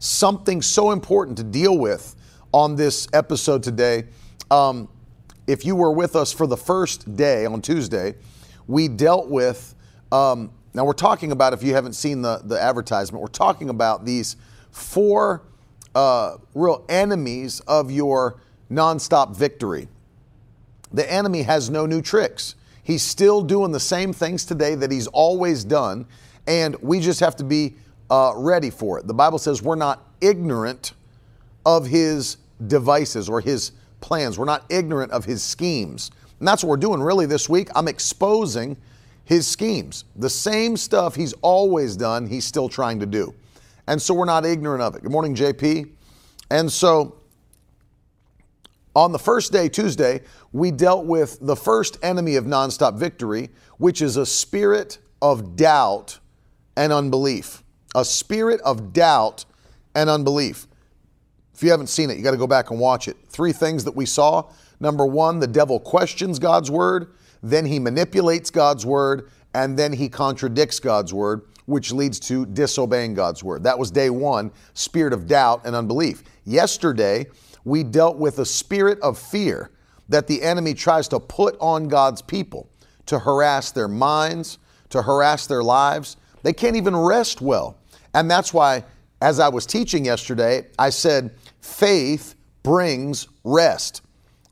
something so important to deal with on this episode today. Um, if you were with us for the first day on Tuesday, we dealt with. Um, now we're talking about if you haven't seen the the advertisement, we're talking about these four uh, real enemies of your nonstop victory. The enemy has no new tricks. He's still doing the same things today that he's always done, and we just have to be uh, ready for it. The Bible says we're not ignorant of his devices or his plans. We're not ignorant of his schemes. And that's what we're doing really this week. I'm exposing his schemes. The same stuff he's always done, he's still trying to do. And so we're not ignorant of it. Good morning, JP. And so on the first day, Tuesday, we dealt with the first enemy of nonstop victory, which is a spirit of doubt and unbelief a spirit of doubt and unbelief. If you haven't seen it, you got to go back and watch it. Three things that we saw. Number one, the devil questions God's word, then he manipulates God's word, and then he contradicts God's word, which leads to disobeying God's word. That was day one, spirit of doubt and unbelief. Yesterday, we dealt with a spirit of fear that the enemy tries to put on God's people to harass their minds, to harass their lives. They can't even rest well and that's why, as I was teaching yesterday, I said, faith brings rest.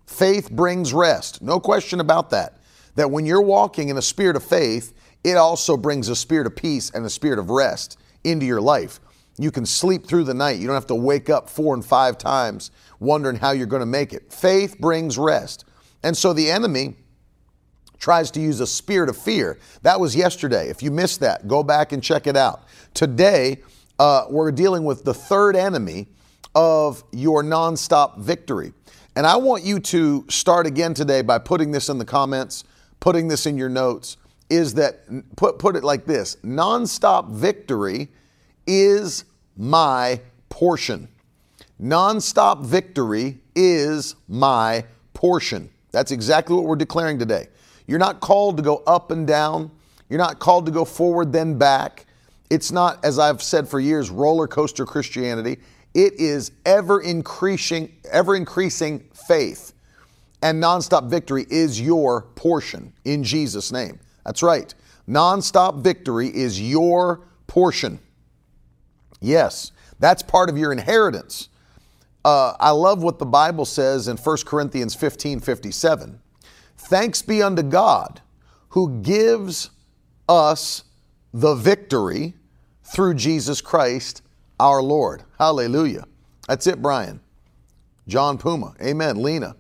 Faith brings rest. No question about that. That when you're walking in a spirit of faith, it also brings a spirit of peace and a spirit of rest into your life. You can sleep through the night. You don't have to wake up four and five times wondering how you're going to make it. Faith brings rest. And so the enemy tries to use a spirit of fear. That was yesterday. If you missed that, go back and check it out. Today, uh, we're dealing with the third enemy of your nonstop victory. And I want you to start again today by putting this in the comments, putting this in your notes. Is that put put it like this: nonstop victory is my portion. Nonstop victory is my portion. That's exactly what we're declaring today. You're not called to go up and down. You're not called to go forward then back. It's not, as I've said for years, roller coaster Christianity. It is ever increasing, ever increasing faith. And nonstop victory is your portion in Jesus' name. That's right. Nonstop victory is your portion. Yes, that's part of your inheritance. Uh, I love what the Bible says in 1 Corinthians 15 57. Thanks be unto God who gives us the victory through Jesus Christ our Lord. Hallelujah. That's it, Brian. John Puma. Amen. Lena.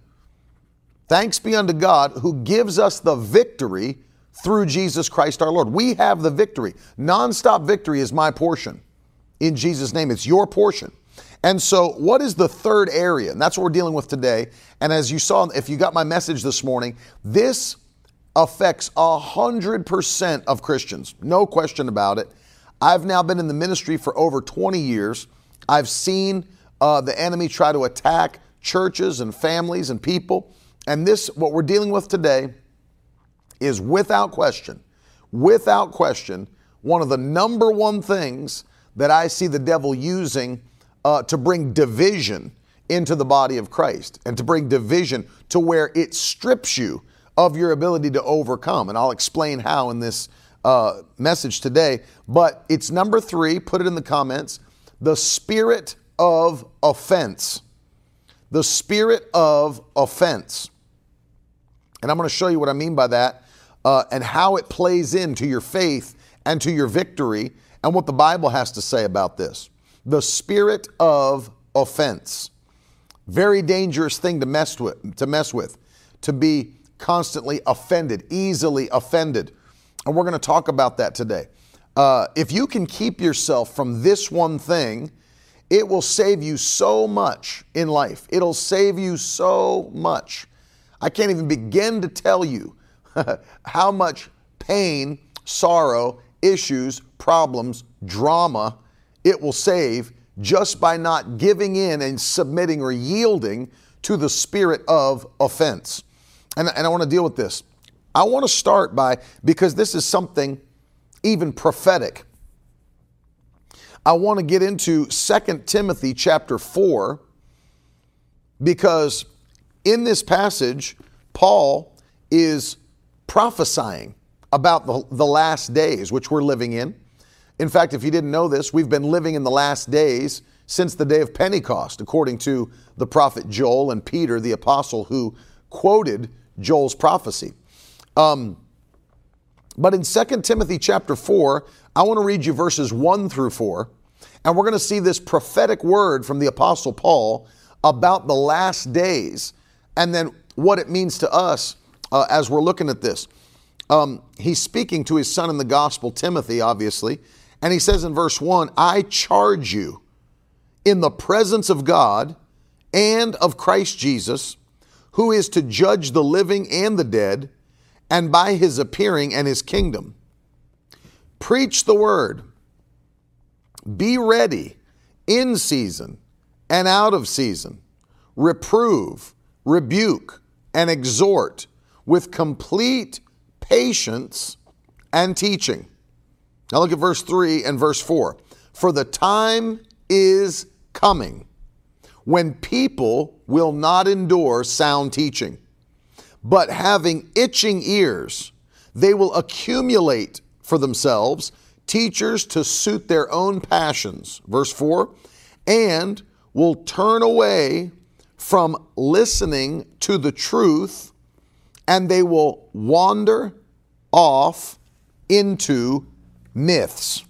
Thanks be unto God who gives us the victory through Jesus Christ our Lord. We have the victory. Nonstop victory is my portion. In Jesus' name, it's your portion. And so, what is the third area? And that's what we're dealing with today. And as you saw, if you got my message this morning, this affects 100% of Christians. No question about it. I've now been in the ministry for over 20 years. I've seen uh, the enemy try to attack churches and families and people. And this, what we're dealing with today, is without question, without question, one of the number one things that I see the devil using uh, to bring division into the body of Christ and to bring division to where it strips you of your ability to overcome. And I'll explain how in this uh, message today. But it's number three, put it in the comments the spirit of offense. The spirit of offense. And I'm going to show you what I mean by that uh, and how it plays into your faith and to your victory and what the Bible has to say about this. The spirit of offense. Very dangerous thing to mess with, to mess with, to be constantly offended, easily offended. And we're going to talk about that today. Uh, if you can keep yourself from this one thing, it will save you so much in life. It'll save you so much. I can't even begin to tell you how much pain, sorrow, issues, problems, drama it will save just by not giving in and submitting or yielding to the spirit of offense. And, and I want to deal with this. I want to start by, because this is something even prophetic. I want to get into 2 Timothy chapter 4 because in this passage, Paul is prophesying about the, the last days which we're living in. In fact, if you didn't know this, we've been living in the last days since the day of Pentecost, according to the prophet Joel and Peter, the apostle, who quoted Joel's prophecy. Um, but in 2 Timothy chapter 4, I want to read you verses 1 through 4, and we're going to see this prophetic word from the apostle Paul about the last days and then what it means to us uh, as we're looking at this. Um, he's speaking to his son in the gospel, Timothy, obviously, and he says in verse 1 I charge you in the presence of God and of Christ Jesus, who is to judge the living and the dead, and by his appearing and his kingdom. Preach the word. Be ready in season and out of season. Reprove, rebuke, and exhort with complete patience and teaching. Now look at verse 3 and verse 4. For the time is coming when people will not endure sound teaching, but having itching ears, they will accumulate for themselves teachers to suit their own passions. Verse 4 and will turn away from listening to the truth, and they will wander off into myths.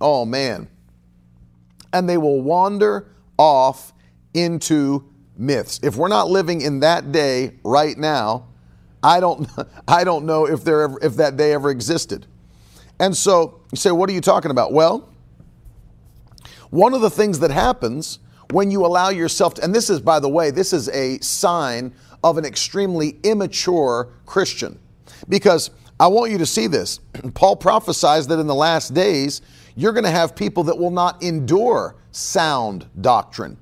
Oh man. And they will wander off into myths. If we're not living in that day right now, I don't I don't know if there ever, if that day ever existed. And so you say, what are you talking about? Well, one of the things that happens when you allow yourself to, and this is, by the way, this is a sign of an extremely immature Christian. Because I want you to see this. Paul prophesies that in the last days, you're going to have people that will not endure sound doctrine.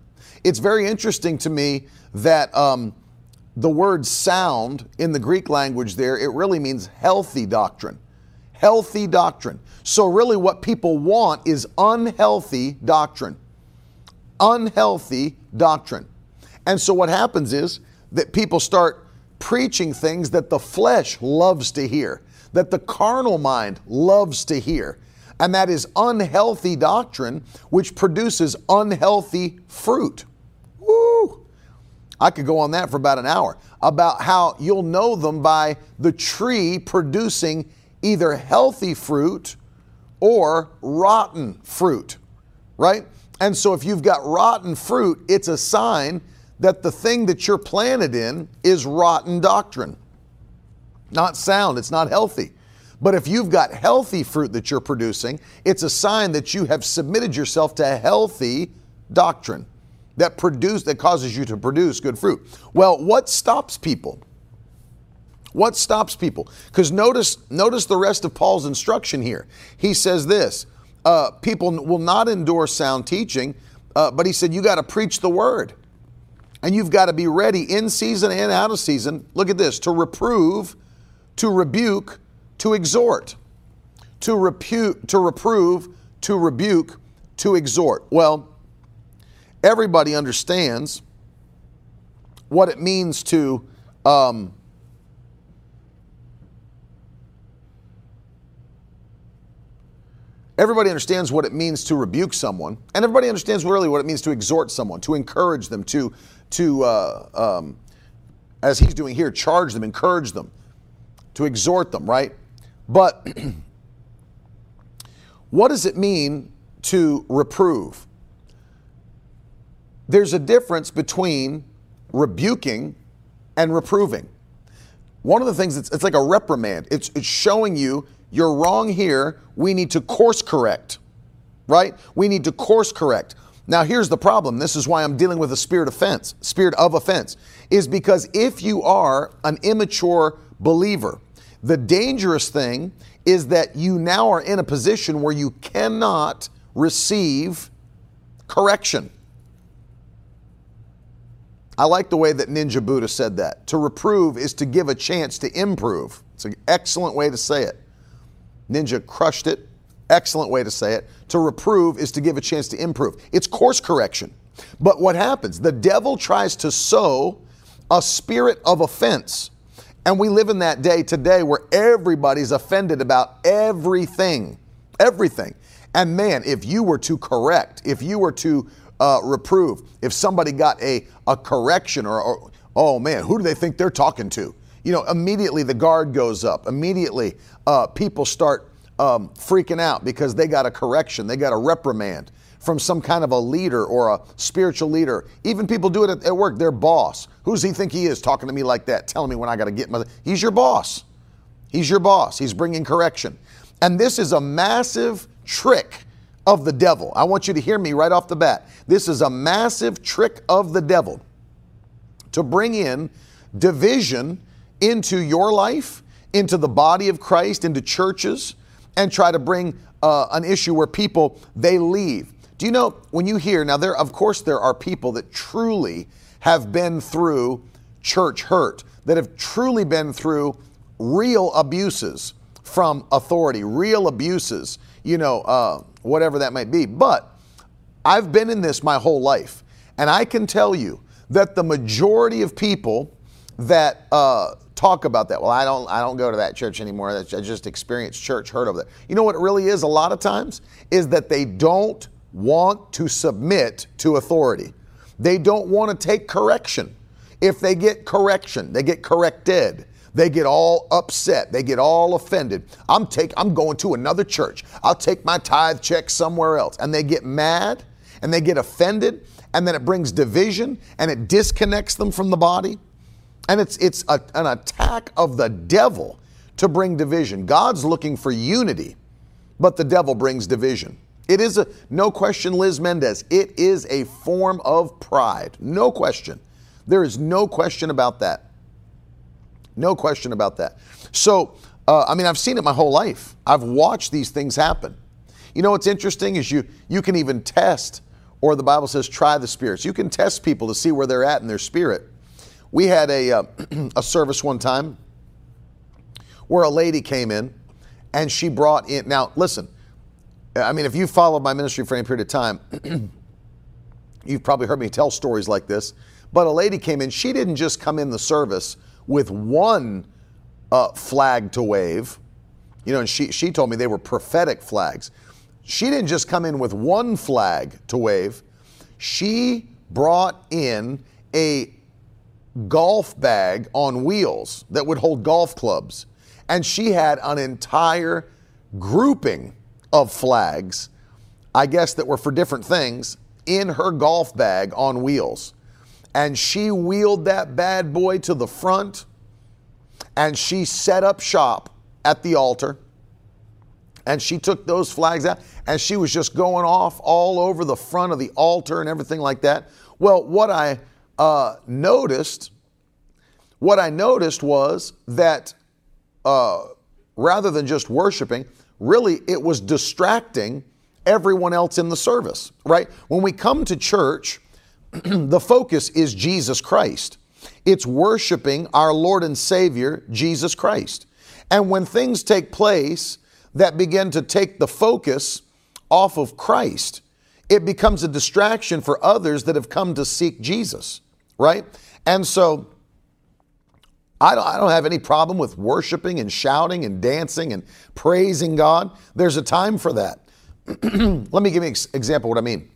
It's very interesting to me that um, the word sound in the Greek language there, it really means healthy doctrine. Healthy doctrine. So, really, what people want is unhealthy doctrine. Unhealthy doctrine. And so, what happens is that people start preaching things that the flesh loves to hear that the carnal mind loves to hear, and that is unhealthy doctrine, which produces unhealthy fruit. Woo! I could go on that for about an hour about how you'll know them by the tree producing either healthy fruit or rotten fruit, right? And so if you've got rotten fruit, it's a sign that the thing that you're planted in is rotten doctrine not sound, it's not healthy. But if you've got healthy fruit that you're producing, it's a sign that you have submitted yourself to healthy doctrine that produce that causes you to produce good fruit. Well, what stops people? What stops people? Because notice, notice the rest of Paul's instruction here. He says this: uh, people will not endure sound teaching, uh, but he said you got to preach the word, and you've got to be ready in season and out of season. Look at this: to reprove, to rebuke, to exhort, to, repu- to reprove, to rebuke, to exhort. Well, everybody understands what it means to um, everybody understands what it means to rebuke someone and everybody understands really what it means to exhort someone to encourage them to to uh, um, as he's doing here charge them encourage them to exhort them, right? But what does it mean to reprove? There's a difference between rebuking and reproving. One of the things it's, it's like a reprimand. It's, it's showing you you're wrong here. We need to course correct, right? We need to course correct. Now, here's the problem. This is why I'm dealing with a spirit offense, spirit of offense, is because if you are an immature believer, the dangerous thing is that you now are in a position where you cannot receive correction. I like the way that Ninja Buddha said that. To reprove is to give a chance to improve. It's an excellent way to say it. Ninja crushed it. Excellent way to say it. To reprove is to give a chance to improve. It's course correction. But what happens? The devil tries to sow a spirit of offense. And we live in that day today where everybody's offended about everything. Everything. And man, if you were to correct, if you were to uh, reprove, if somebody got a, a correction or, or, oh man, who do they think they're talking to? You know, immediately the guard goes up. Immediately uh, people start um, freaking out because they got a correction, they got a reprimand from some kind of a leader or a spiritual leader. Even people do it at, at work, their boss. Who's he think he is talking to me like that, telling me when I got to get my. He's your boss. He's your boss. He's bringing correction. And this is a massive trick of the devil. I want you to hear me right off the bat. This is a massive trick of the devil to bring in division into your life, into the body of Christ, into churches, and try to bring uh, an issue where people they leave. Do you know when you hear now there of course there are people that truly have been through church hurt, that have truly been through real abuses from authority, real abuses, you know, uh, whatever that might be. But I've been in this my whole life, and I can tell you that the majority of people that uh, talk about that, well, I don't, I don't go to that church anymore. I just experienced church hurt over there. You know what it really is? A lot of times is that they don't want to submit to authority. They don't want to take correction. If they get correction, they get corrected. They get all upset. They get all offended. I'm take I'm going to another church. I'll take my tithe check somewhere else. And they get mad and they get offended and then it brings division and it disconnects them from the body. And it's it's a, an attack of the devil to bring division. God's looking for unity, but the devil brings division. It is a no question, Liz Mendez. It is a form of pride. No question. There is no question about that. No question about that. So, uh, I mean, I've seen it my whole life. I've watched these things happen. You know what's interesting is you you can even test, or the Bible says try the spirits. You can test people to see where they're at in their spirit. We had a uh, a service one time where a lady came in, and she brought in. Now, listen. I mean, if you followed my ministry for any period of time, you've probably heard me tell stories like this. But a lady came in. She didn't just come in the service with one uh, flag to wave. You know, and she, she told me they were prophetic flags. She didn't just come in with one flag to wave, she brought in a golf bag on wheels that would hold golf clubs. And she had an entire grouping of flags, I guess, that were for different things, in her golf bag on wheels and she wheeled that bad boy to the front and she set up shop at the altar and she took those flags out and she was just going off all over the front of the altar and everything like that. Well, what I uh, noticed, what I noticed was that uh, rather than just worshiping, really it was distracting everyone else in the service, right? When we come to church, the focus is Jesus Christ. It's worshiping our Lord and Savior, Jesus Christ. And when things take place that begin to take the focus off of Christ, it becomes a distraction for others that have come to seek Jesus, right? And so I don't, I don't have any problem with worshiping and shouting and dancing and praising God. There's a time for that. Let me give you an example what I mean.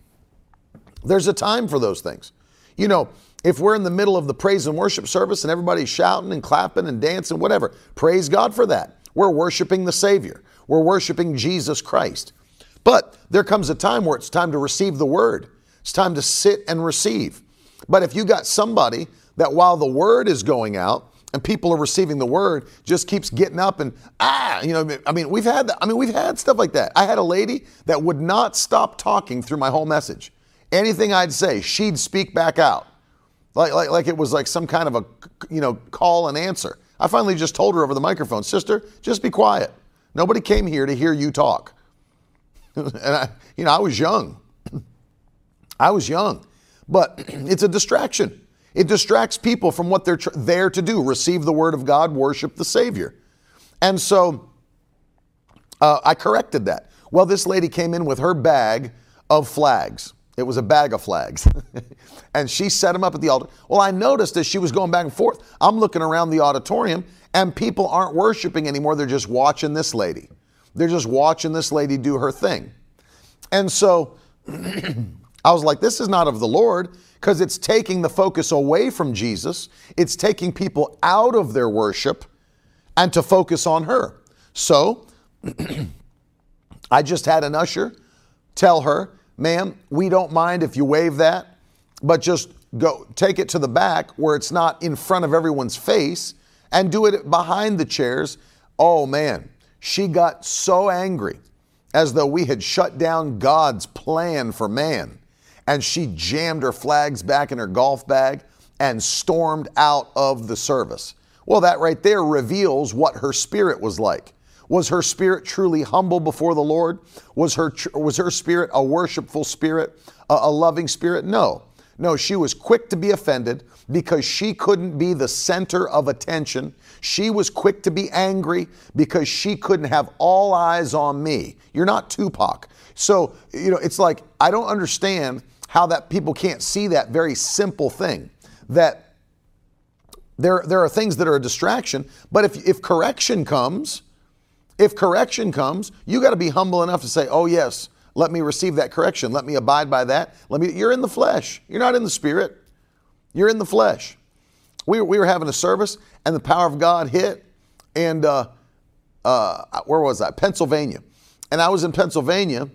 There's a time for those things. You know, if we're in the middle of the praise and worship service and everybody's shouting and clapping and dancing, whatever, praise God for that. We're worshiping the Savior, we're worshiping Jesus Christ. But there comes a time where it's time to receive the word, it's time to sit and receive. But if you got somebody that while the word is going out, and people are receiving the word just keeps getting up and ah you know i mean we've had that i mean we've had stuff like that i had a lady that would not stop talking through my whole message Anything I'd say, she'd speak back out. Like, like, like it was like some kind of a you know call and answer. I finally just told her over the microphone, sister, just be quiet. Nobody came here to hear you talk. and I, you know, I was young. I was young, but it's a distraction. It distracts people from what they're tr- there to do receive the word of God, worship the Savior. And so uh, I corrected that. Well, this lady came in with her bag of flags. It was a bag of flags. and she set them up at the altar. Well, I noticed as she was going back and forth, I'm looking around the auditorium and people aren't worshiping anymore. They're just watching this lady. They're just watching this lady do her thing. And so I was like, this is not of the Lord because it's taking the focus away from Jesus. It's taking people out of their worship and to focus on her. So I just had an usher tell her, ma'am, we don't mind if you wave that, but just go take it to the back where it's not in front of everyone's face and do it behind the chairs. Oh man, she got so angry as though we had shut down God's plan for man. And she jammed her flags back in her golf bag and stormed out of the service. Well, that right there reveals what her spirit was like. Was her spirit truly humble before the Lord? Was her, was her spirit a worshipful spirit, a, a loving spirit? No. No, she was quick to be offended because she couldn't be the center of attention. She was quick to be angry because she couldn't have all eyes on me. You're not Tupac. So, you know, it's like, I don't understand how that people can't see that very simple thing that there, there are things that are a distraction, but if, if correction comes, if correction comes, you got to be humble enough to say, "Oh yes, let me receive that correction. Let me abide by that. Let me." You're in the flesh. You're not in the spirit. You're in the flesh. We, we were having a service, and the power of God hit, and uh, uh, where was I? Pennsylvania, and I was in Pennsylvania,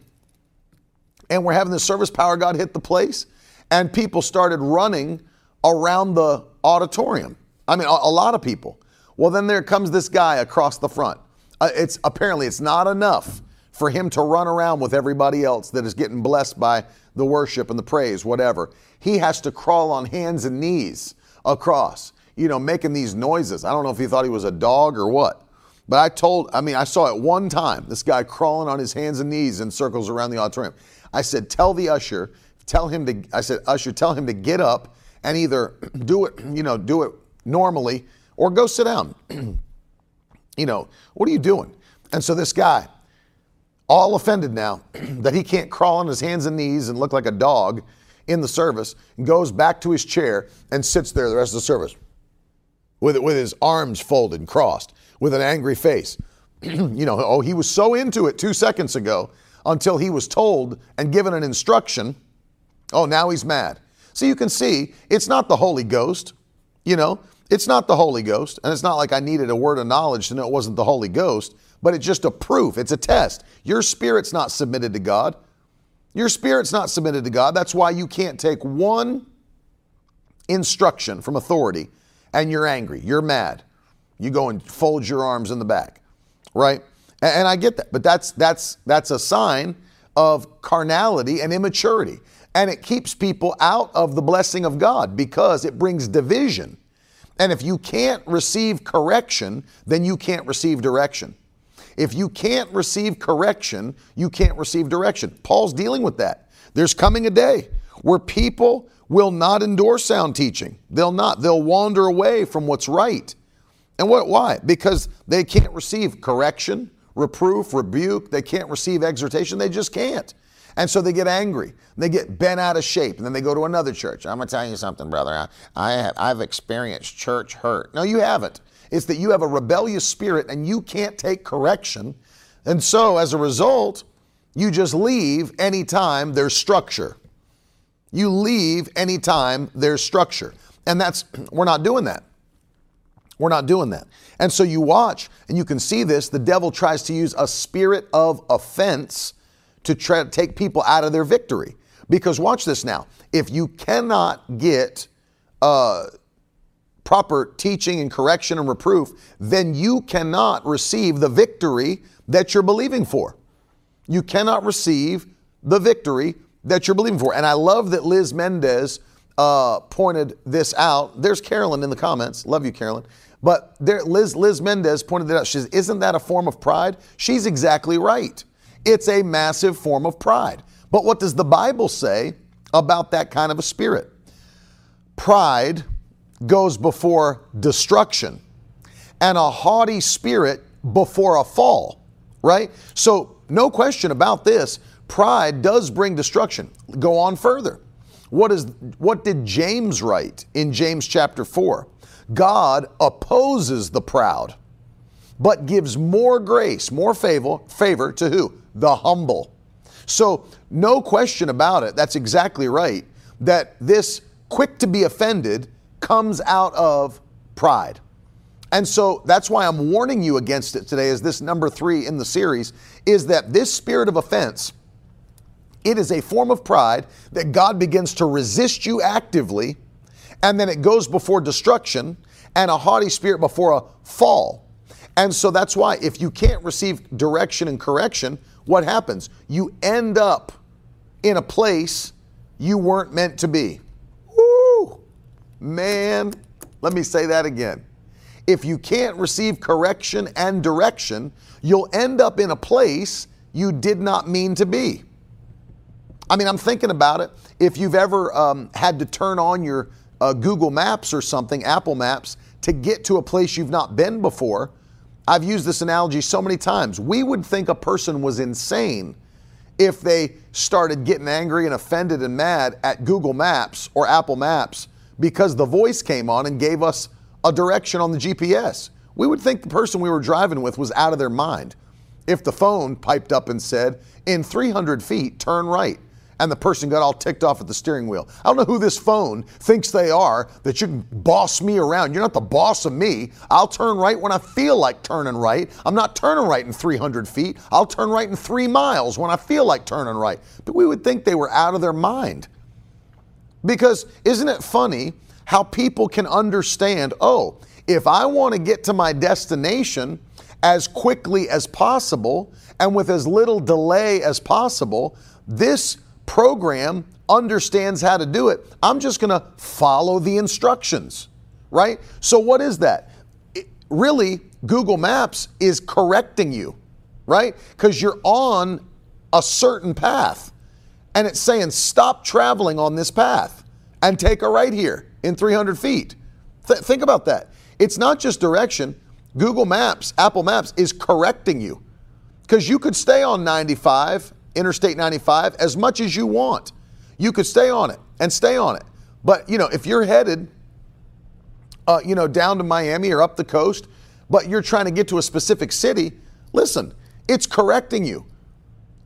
and we're having the service. Power God hit the place, and people started running around the auditorium. I mean, a, a lot of people. Well, then there comes this guy across the front uh, it's apparently it's not enough for him to run around with everybody else that is getting blessed by the worship and the praise, whatever. He has to crawl on hands and knees across, you know, making these noises. I don't know if he thought he was a dog or what. But I told, I mean, I saw it one time, this guy crawling on his hands and knees in circles around the auditorium. I said, tell the usher, tell him to, I said, usher, tell him to get up and either do it, you know, do it normally or go sit down. you know, what are you doing? And so this guy, all offended now that he can't crawl on his hands and knees and look like a dog in the service, goes back to his chair and sits there the rest of the service with, with his arms folded and crossed with an angry face. you know, oh, he was so into it two seconds ago until he was told and given an instruction. Oh, now he's mad. So you can see it's not the Holy Ghost. You know, it's not the Holy Ghost, and it's not like I needed a word of knowledge to know it wasn't the Holy Ghost, but it's just a proof. It's a test. Your spirit's not submitted to God. Your spirit's not submitted to God. That's why you can't take one instruction from authority and you're angry, you're mad. You go and fold your arms in the back, right? And, I get that, but that's that's that's a sign of carnality and immaturity. And it keeps people out of the blessing of God because it brings division. And if you can't receive correction, then you can't receive direction. If you can't receive correction, you can't receive direction. Paul's dealing with that. There's coming a day where people will not endure sound teaching. They'll not. They'll wander away from what's right. And what why? Because they can't receive correction, reproof, rebuke, they can't receive exhortation, they just can't. And so they get angry. They get bent out of shape. And then they go to another church. I'm going to tell you something, brother. I, I have, I've experienced church hurt. No, you haven't. It's that you have a rebellious spirit and you can't take correction. And so as a result, you just leave anytime there's structure. You leave anytime there's structure. And that's, we're not doing that. We're not doing that. And so you watch and you can see this. The devil tries to use a spirit of offense to try to take people out of their victory. Because watch this now. If you cannot get uh, proper teaching and correction and reproof, then you cannot receive the victory that you're believing for. You cannot receive the victory that you're believing for. And I love that Liz Mendez uh, pointed this out. There's Carolyn in the comments. Love you, Carolyn. But there, Liz, Liz Mendez pointed it out. She says, Isn't that a form of pride? She's exactly right. It's a massive form of pride. But what does the Bible say about that kind of a spirit? Pride goes before destruction, and a haughty spirit before a fall, right? So, no question about this. Pride does bring destruction. Go on further. What is what did James write in James chapter 4? God opposes the proud, but gives more grace, more favor, favor to who? The humble. So, no question about it. That's exactly right. That this quick to be offended comes out of pride. And so that's why I'm warning you against it today as this number 3 in the series is that this spirit of offense it is a form of pride that God begins to resist you actively, and then it goes before destruction, and a haughty spirit before a fall. And so that's why if you can't receive direction and correction, what happens? You end up in a place you weren't meant to be. Woo! Man, let me say that again. If you can't receive correction and direction, you'll end up in a place you did not mean to be. I mean, I'm thinking about it. If you've ever um, had to turn on your uh, Google Maps or something, Apple Maps, to get to a place you've not been before, I've used this analogy so many times. We would think a person was insane if they started getting angry and offended and mad at Google Maps or Apple Maps because the voice came on and gave us a direction on the GPS. We would think the person we were driving with was out of their mind. If the phone piped up and said, in 300 feet, turn right and the person got all ticked off at the steering wheel. I don't know who this phone thinks they are that you can boss me around. You're not the boss of me. I'll turn right when I feel like turning right. I'm not turning right in 300 feet. I'll turn right in three miles when I feel like turning right. But we would think they were out of their mind. Because isn't it funny how people can understand oh, if I want to get to my destination as quickly as possible and with as little delay as possible, this program understands how to do it. I'm just going to follow the instructions, right? So, what is that? It, really, Google Maps is correcting you, right? Because you're on a certain path and it's saying, stop traveling on this path and take a right here in 300 feet. Th- think about that. It's not just direction. Google Maps, Apple Maps is correcting you because you could stay on 95 Interstate 95 as much as you want. You could stay on it and stay on it. But, you know, if you're headed, uh, you know, down to Miami or up the coast, but you're trying to get to a specific city, listen, it's correcting you.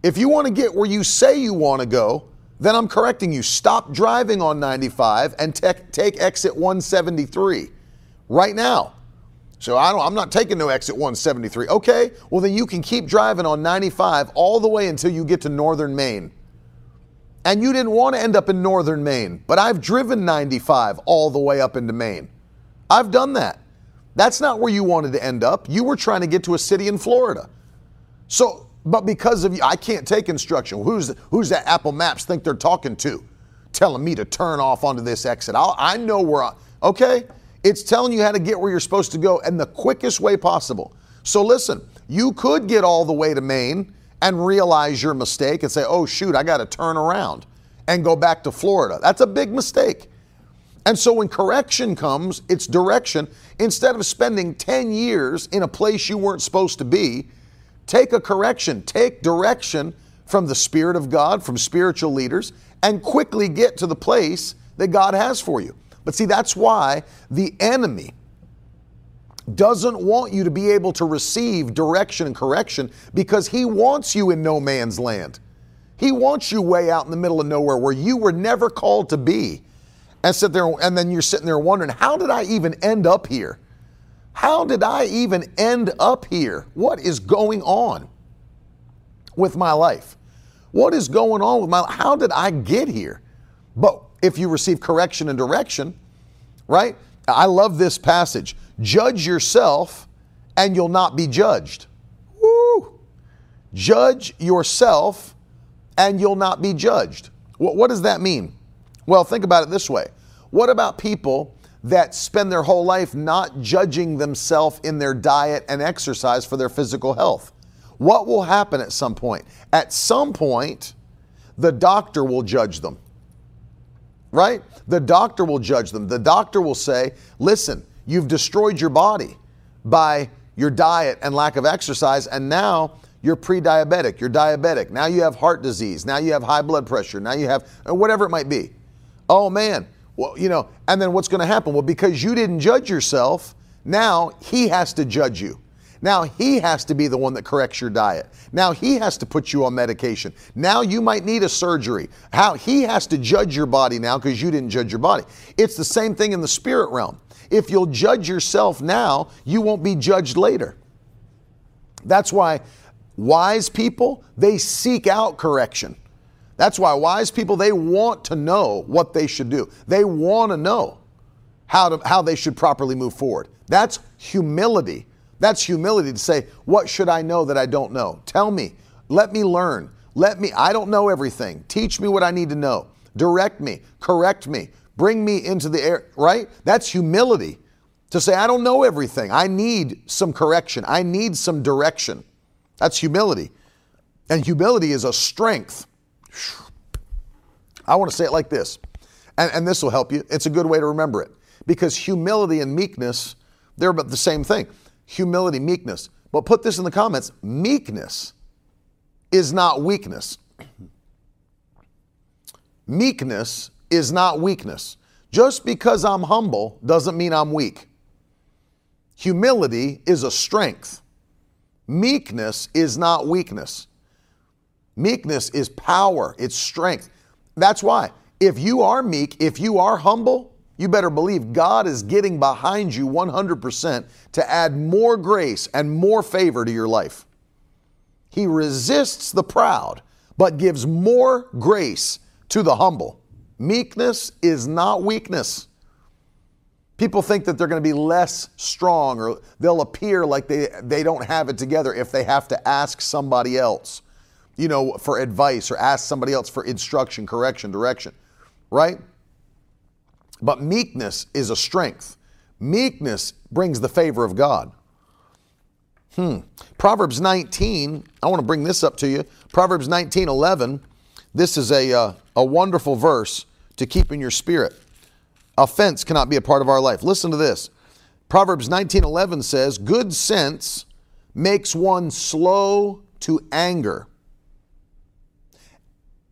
If you want to get where you say you want to go, then I'm correcting you. Stop driving on 95 and te- take exit 173 right now. So I I'm not taking no exit 173. Okay, well then you can keep driving on 95 all the way until you get to northern Maine. And you didn't want to end up in northern Maine, but I've driven 95 all the way up into Maine. I've done that. That's not where you wanted to end up. You were trying to get to a city in Florida. So, but because of you, I can't take instruction. Who's who's that Apple Maps think they're talking to, telling me to turn off onto this exit? I'll, I know where. I, okay, it's telling you how to get where you're supposed to go and the quickest way possible. So listen, you could get all the way to Maine and realize your mistake and say, oh, shoot, I got to turn around and go back to Florida. That's a big mistake. And so when correction comes, it's direction. Instead of spending 10 years in a place you weren't supposed to be, take a correction, take direction from the Spirit of God, from spiritual leaders, and quickly get to the place that God has for you. But see, that's why the enemy doesn't want you to be able to receive direction and correction because he wants you in no man's land. He wants you way out in the middle of nowhere where you were never called to be. And sit there and then you're sitting there wondering, how did I even end up here? How did I even end up here? What is going on with my life? What is going on with my how did I get here? But if you receive correction and direction, right? I love this passage. Judge yourself and you'll not be judged. Woo! Judge yourself and you'll not be judged. What, what does that mean? Well, think about it this way. What about people that spend their whole life not judging themselves in their diet and exercise for their physical health? What will happen at some point? At some point, the doctor will judge them. Right? The doctor will judge them. The doctor will say, listen, you've destroyed your body by your diet and lack of exercise, and now you're pre diabetic, you're diabetic, now you have heart disease, now you have high blood pressure, now you have uh, whatever it might be. Oh man, well, you know, and then what's going to happen? Well, because you didn't judge yourself, now he has to judge you. Now he has to be the one that corrects your diet. Now he has to put you on medication. Now you might need a surgery. How he has to judge your body now because you didn't judge your body. It's the same thing in the spirit realm. If you'll judge yourself now, you won't be judged later. That's why wise people, they seek out correction. That's why wise people, they want to know what they should do. They want to know how, to, how they should properly move forward. That's humility. That's humility to say, What should I know that I don't know? Tell me. Let me learn. Let me, I don't know everything. Teach me what I need to know. Direct me. Correct me. Bring me into the air, right? That's humility to say, I don't know everything. I need some correction. I need some direction. That's humility. And humility is a strength. I want to say it like this, and, and this will help you. It's a good way to remember it because humility and meekness, they're about the same thing. Humility, meekness. But put this in the comments meekness is not weakness. Meekness is not weakness. Just because I'm humble doesn't mean I'm weak. Humility is a strength. Meekness is not weakness. Meekness is power, it's strength. That's why, if you are meek, if you are humble, you better believe God is getting behind you 100% to add more grace and more favor to your life. He resists the proud, but gives more grace to the humble. Meekness is not weakness. People think that they're going to be less strong or they'll appear like they, they don't have it together if they have to ask somebody else you know, for advice or ask somebody else for instruction, correction, direction, right? But meekness is a strength. Meekness brings the favor of God. Hmm. Proverbs 19, I want to bring this up to you. Proverbs 19, 11. This is a, uh, a wonderful verse to keep in your spirit. Offense cannot be a part of our life. Listen to this. Proverbs 19, 11 says, Good sense makes one slow to anger,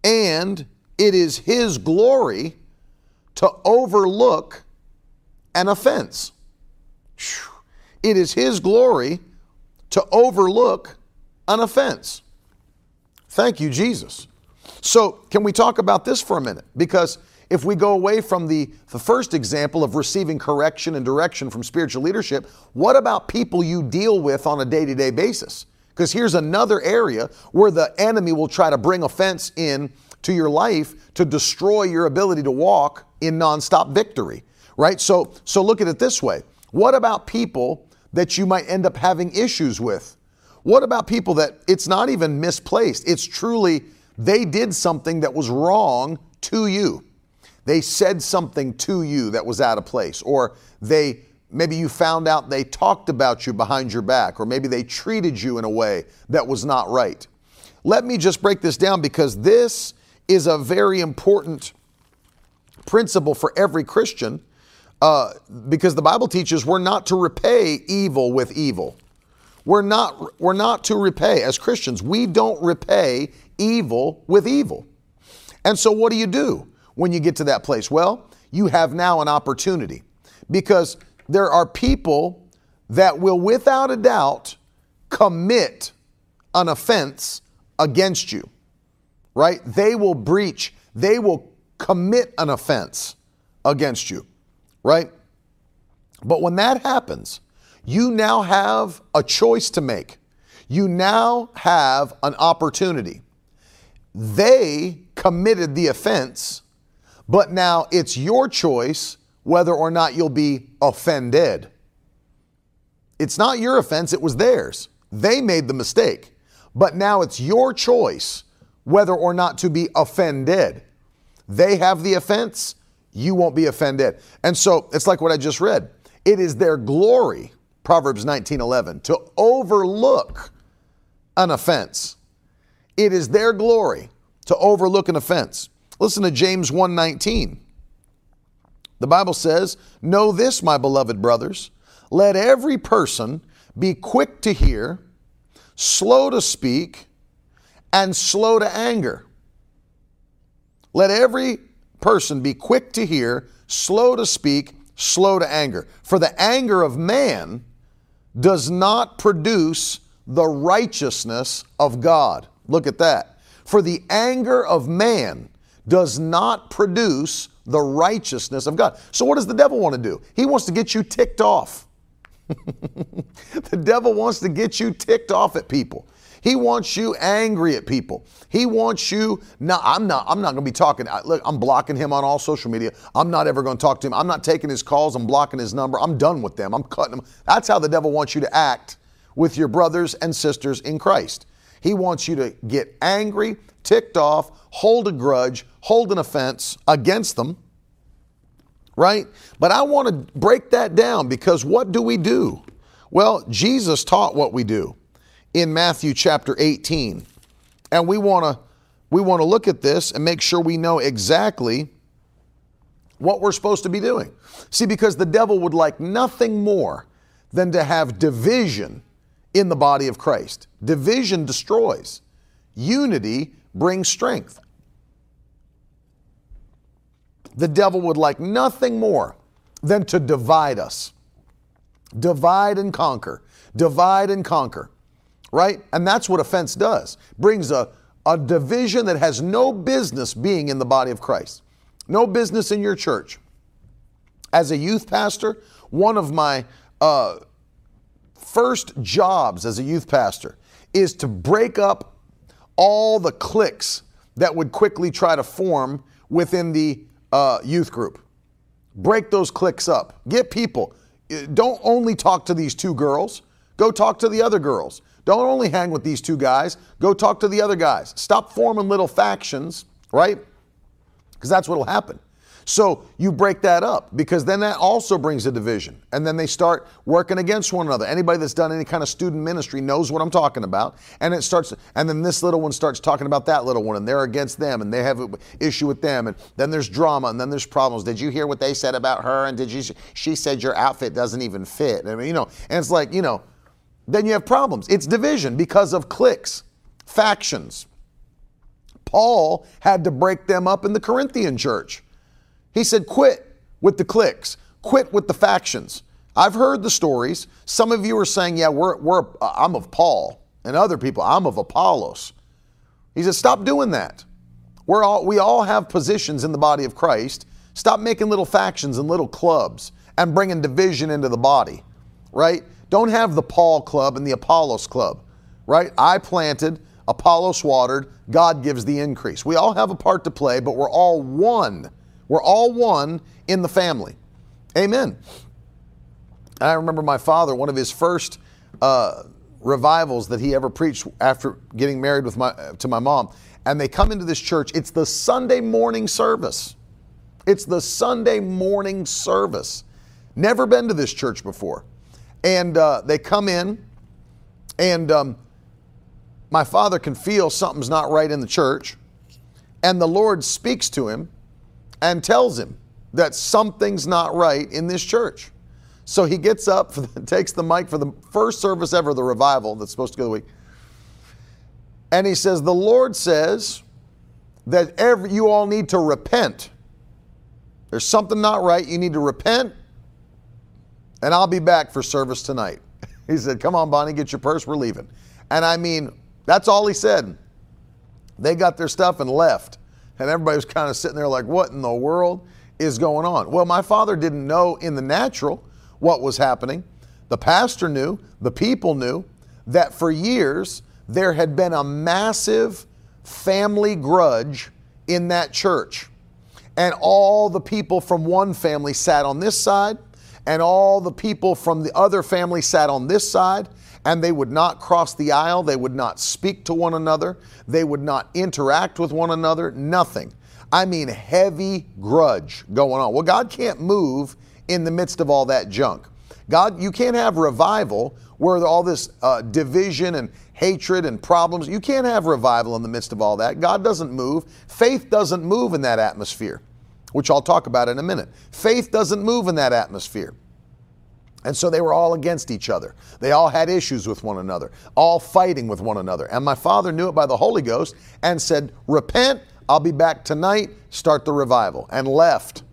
and it is his glory to overlook an offense. It is his glory to overlook an offense. Thank you, Jesus. So, can we talk about this for a minute? Because if we go away from the, the first example of receiving correction and direction from spiritual leadership, what about people you deal with on a day to day basis? Because here's another area where the enemy will try to bring offense in to your life to destroy your ability to walk in nonstop victory, right? So, so look at it this way. What about people that you might end up having issues with? What about people that it's not even misplaced? It's truly they did something that was wrong to you. They said something to you that was out of place, or they Maybe you found out they talked about you behind your back, or maybe they treated you in a way that was not right. Let me just break this down because this is a very important principle for every Christian uh, because the Bible teaches we're not to repay evil with evil. We're not, we're not to repay, as Christians, we don't repay evil with evil. And so, what do you do when you get to that place? Well, you have now an opportunity because there are people that will, without a doubt, commit an offense against you, right? They will breach, they will commit an offense against you, right? But when that happens, you now have a choice to make. You now have an opportunity. They committed the offense, but now it's your choice whether or not you'll be offended. It's not your offense, it was theirs. They made the mistake. But now it's your choice whether or not to be offended. They have the offense, you won't be offended. And so it's like what I just read. It is their glory, Proverbs 19:11, to overlook an offense. It is their glory to overlook an offense. Listen to James 1:19. The Bible says, "Know this, my beloved brothers, let every person be quick to hear, slow to speak, and slow to anger." Let every person be quick to hear, slow to speak, slow to anger. For the anger of man does not produce the righteousness of God. Look at that. For the anger of man does not produce the righteousness of God. So, what does the devil want to do? He wants to get you ticked off. the devil wants to get you ticked off at people. He wants you angry at people. He wants you. No, I'm not. I'm not going to be talking. Look, I'm blocking him on all social media. I'm not ever going to talk to him. I'm not taking his calls. I'm blocking his number. I'm done with them. I'm cutting them. That's how the devil wants you to act with your brothers and sisters in Christ. He wants you to get angry, ticked off, hold a grudge, hold an offense against them. Right? But I want to break that down because what do we do? Well, Jesus taught what we do in Matthew chapter 18. And we want to we want to look at this and make sure we know exactly what we're supposed to be doing. See, because the devil would like nothing more than to have division in the body of Christ. Division destroys, unity brings strength. The devil would like nothing more than to divide us. Divide and conquer. Divide and conquer right? And that's what offense does. Brings a, a division that has no business being in the body of Christ. No business in your church. As a youth pastor, one of my uh, first jobs as a youth pastor is to break up all the cliques that would quickly try to form within the uh, youth group. Break those cliques up. Get people. Don't only talk to these two girls. Go talk to the other girls. Don't only hang with these two guys, go talk to the other guys. Stop forming little factions, right? Because that's what will happen. So you break that up because then that also brings a division. And then they start working against one another. Anybody that's done any kind of student ministry knows what I'm talking about. And it starts, and then this little one starts talking about that little one, and they're against them, and they have an issue with them. And then there's drama, and then there's problems. Did you hear what they said about her? And did you, she said your outfit doesn't even fit. I mean, you know, and it's like, you know, then you have problems. It's division because of cliques, factions. Paul had to break them up in the Corinthian church. He said, quit with the cliques, quit with the factions. I've heard the stories. Some of you are saying, yeah, we're, we're, I'm of Paul, and other people, I'm of Apollos. He said, stop doing that. We're all, we all have positions in the body of Christ. Stop making little factions and little clubs and bringing division into the body, right? Don't have the Paul club and the Apollos club, right? I planted, Apollos watered, God gives the increase. We all have a part to play, but we're all one. We're all one in the family. Amen. I remember my father, one of his first uh, revivals that he ever preached after getting married with my, to my mom. And they come into this church. It's the Sunday morning service. It's the Sunday morning service. Never been to this church before and uh, they come in, and um, my father can feel something's not right in the church, and the Lord speaks to him and tells him that something's not right in this church. So he gets up, the, takes the mic for the first service ever, the revival that's supposed to go the week, and he says, The Lord says that every, you all need to repent. There's something not right. You need to repent and I'll be back for service tonight. He said, Come on, Bonnie, get your purse, we're leaving. And I mean, that's all he said. They got their stuff and left. And everybody was kind of sitting there like, What in the world is going on? Well, my father didn't know in the natural what was happening. The pastor knew, the people knew that for years there had been a massive family grudge in that church. And all the people from one family sat on this side, and all the people from the other family sat on this side, and they would not cross the aisle. They would not speak to one another. They would not interact with one another. Nothing. I mean, heavy grudge going on. Well, God can't move in the midst of all that junk. God, you can't have revival where all this uh, division and hatred and problems, you can't have revival in the midst of all that. God doesn't move. Faith doesn't move in that atmosphere, which I'll talk about in a minute. Faith doesn't move in that atmosphere. And so they were all against each other. They all had issues with one another, all fighting with one another. And my father knew it by the Holy Ghost and said, Repent, I'll be back tonight, start the revival, and left.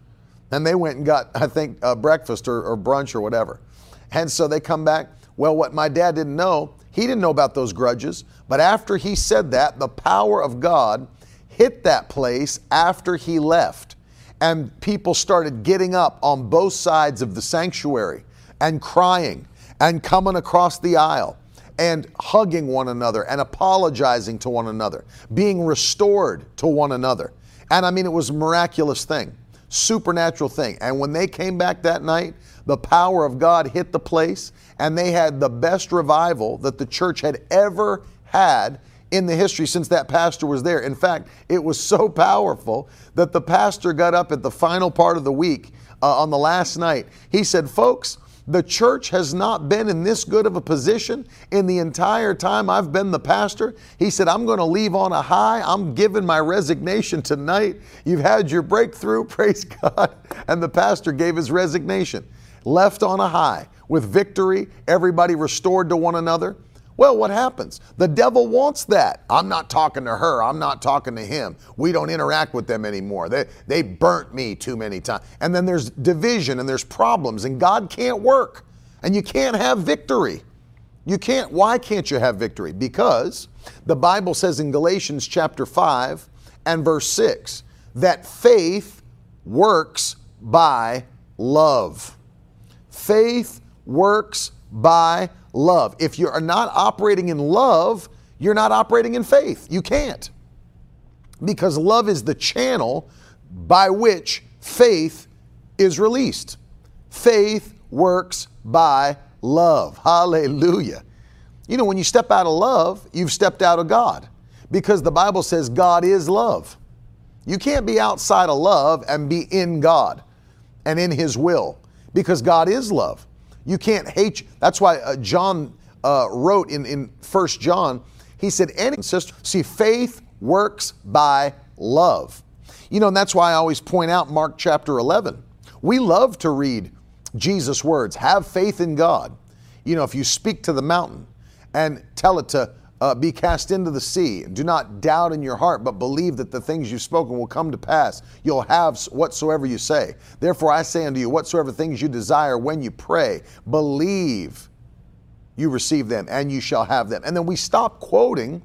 And they went and got, I think, uh, breakfast or, or brunch or whatever. And so they come back. Well, what my dad didn't know, he didn't know about those grudges. But after he said that, the power of God hit that place after he left. And people started getting up on both sides of the sanctuary and crying and coming across the aisle and hugging one another and apologizing to one another, being restored to one another. And I mean, it was a miraculous thing, supernatural thing. And when they came back that night, the power of God hit the place, and they had the best revival that the church had ever had in the history since that pastor was there. In fact, it was so powerful that the pastor got up at the final part of the week uh, on the last night. He said, Folks, the church has not been in this good of a position in the entire time I've been the pastor. He said, I'm going to leave on a high. I'm giving my resignation tonight. You've had your breakthrough, praise God. And the pastor gave his resignation, left on a high with victory, everybody restored to one another. Well, what happens? The devil wants that. I'm not talking to her. I'm not talking to him. We don't interact with them anymore. They, they burnt me too many times. And then there's division and there's problems, and God can't work. And you can't have victory. You can't. Why can't you have victory? Because the Bible says in Galatians chapter 5 and verse 6 that faith works by love. Faith works by love. If you are not operating in love, you're not operating in faith. You can't. Because love is the channel by which faith is released. Faith works by love. Hallelujah. You know, when you step out of love, you've stepped out of God because the Bible says God is love. You can't be outside of love and be in God and in His will because God is love. You can't hate. That's why uh, John uh, wrote in, in 1 John, he said, any sister, see, faith works by love. You know, and that's why I always point out Mark chapter 11. We love to read Jesus' words have faith in God. You know, if you speak to the mountain and tell it to uh, be cast into the sea. Do not doubt in your heart, but believe that the things you've spoken will come to pass. You'll have whatsoever you say. Therefore, I say unto you, whatsoever things you desire when you pray, believe you receive them and you shall have them. And then we stop quoting.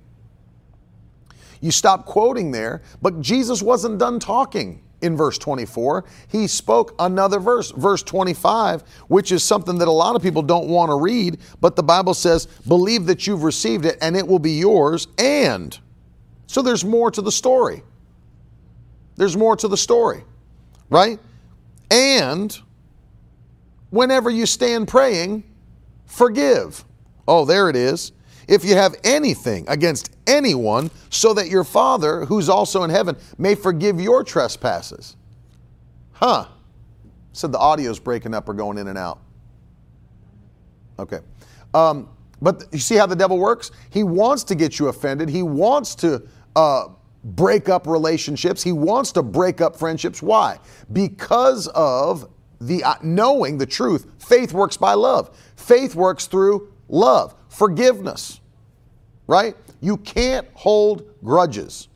You stop quoting there, but Jesus wasn't done talking in verse 24. He spoke another verse, verse 25, which is something that a lot of people don't want to read, but the Bible says, believe that you've received it and it will be yours. And so there's more to the story. There's more to the story, right? And whenever you stand praying, forgive. Oh, there it is if you have anything against anyone, so that your Father, who's also in heaven, may forgive your trespasses. Huh. Said the audio's breaking up or going in and out. Okay. Um, but you see how the devil works? He wants to get you offended. He wants to uh, break up relationships. He wants to break up friendships. Why? Because of the uh, knowing the truth. Faith works by love. Faith works through love, forgiveness right? You can't hold grudges.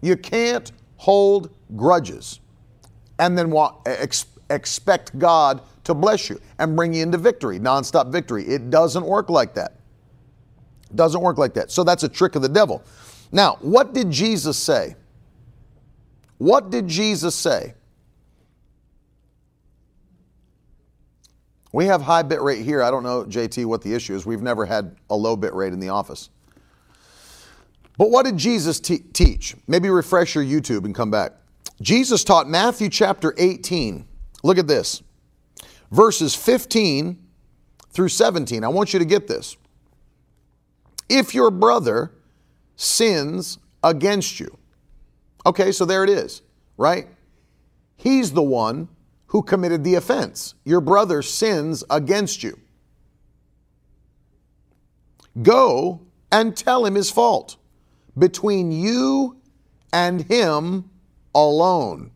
You can't hold grudges and then ex, expect God to bless you and bring you into victory, nonstop victory. It doesn't work like that. It doesn't work like that. So that's a trick of the devil. Now, what did Jesus say? What did Jesus say? We have high bit rate here. I don't know, JT, what the issue is. We've never had a low bit rate in the office. But what did Jesus teach? Maybe refresh your YouTube and come back. Jesus taught Matthew chapter 18. Look at this verses 15 through 17. I want you to get this. If your brother sins against you, Okay, so there it is, right? He's the one who committed the offense. Your brother sins against you. Go and tell him his fault between you and him alone.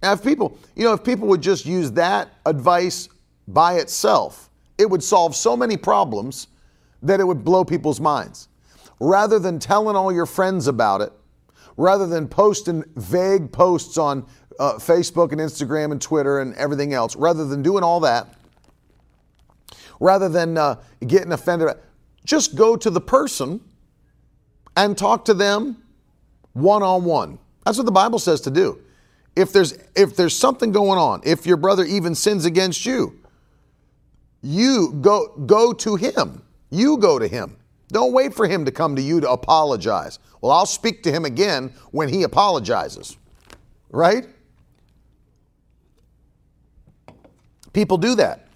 Now, if people, you know, if people would just use that advice by itself, it would solve so many problems that it would blow people's minds. Rather than telling all your friends about it, rather than posting vague posts on uh, Facebook and Instagram and Twitter and everything else, rather than doing all that, rather than uh, getting offended, just go to the person and talk to them one on one. That's what the Bible says to do. If there's if there's something going on, if your brother even sins against you, you go go to him. You go to him. Don't wait for him to come to you to apologize. Well, I'll speak to him again when he apologizes. Right? People do that.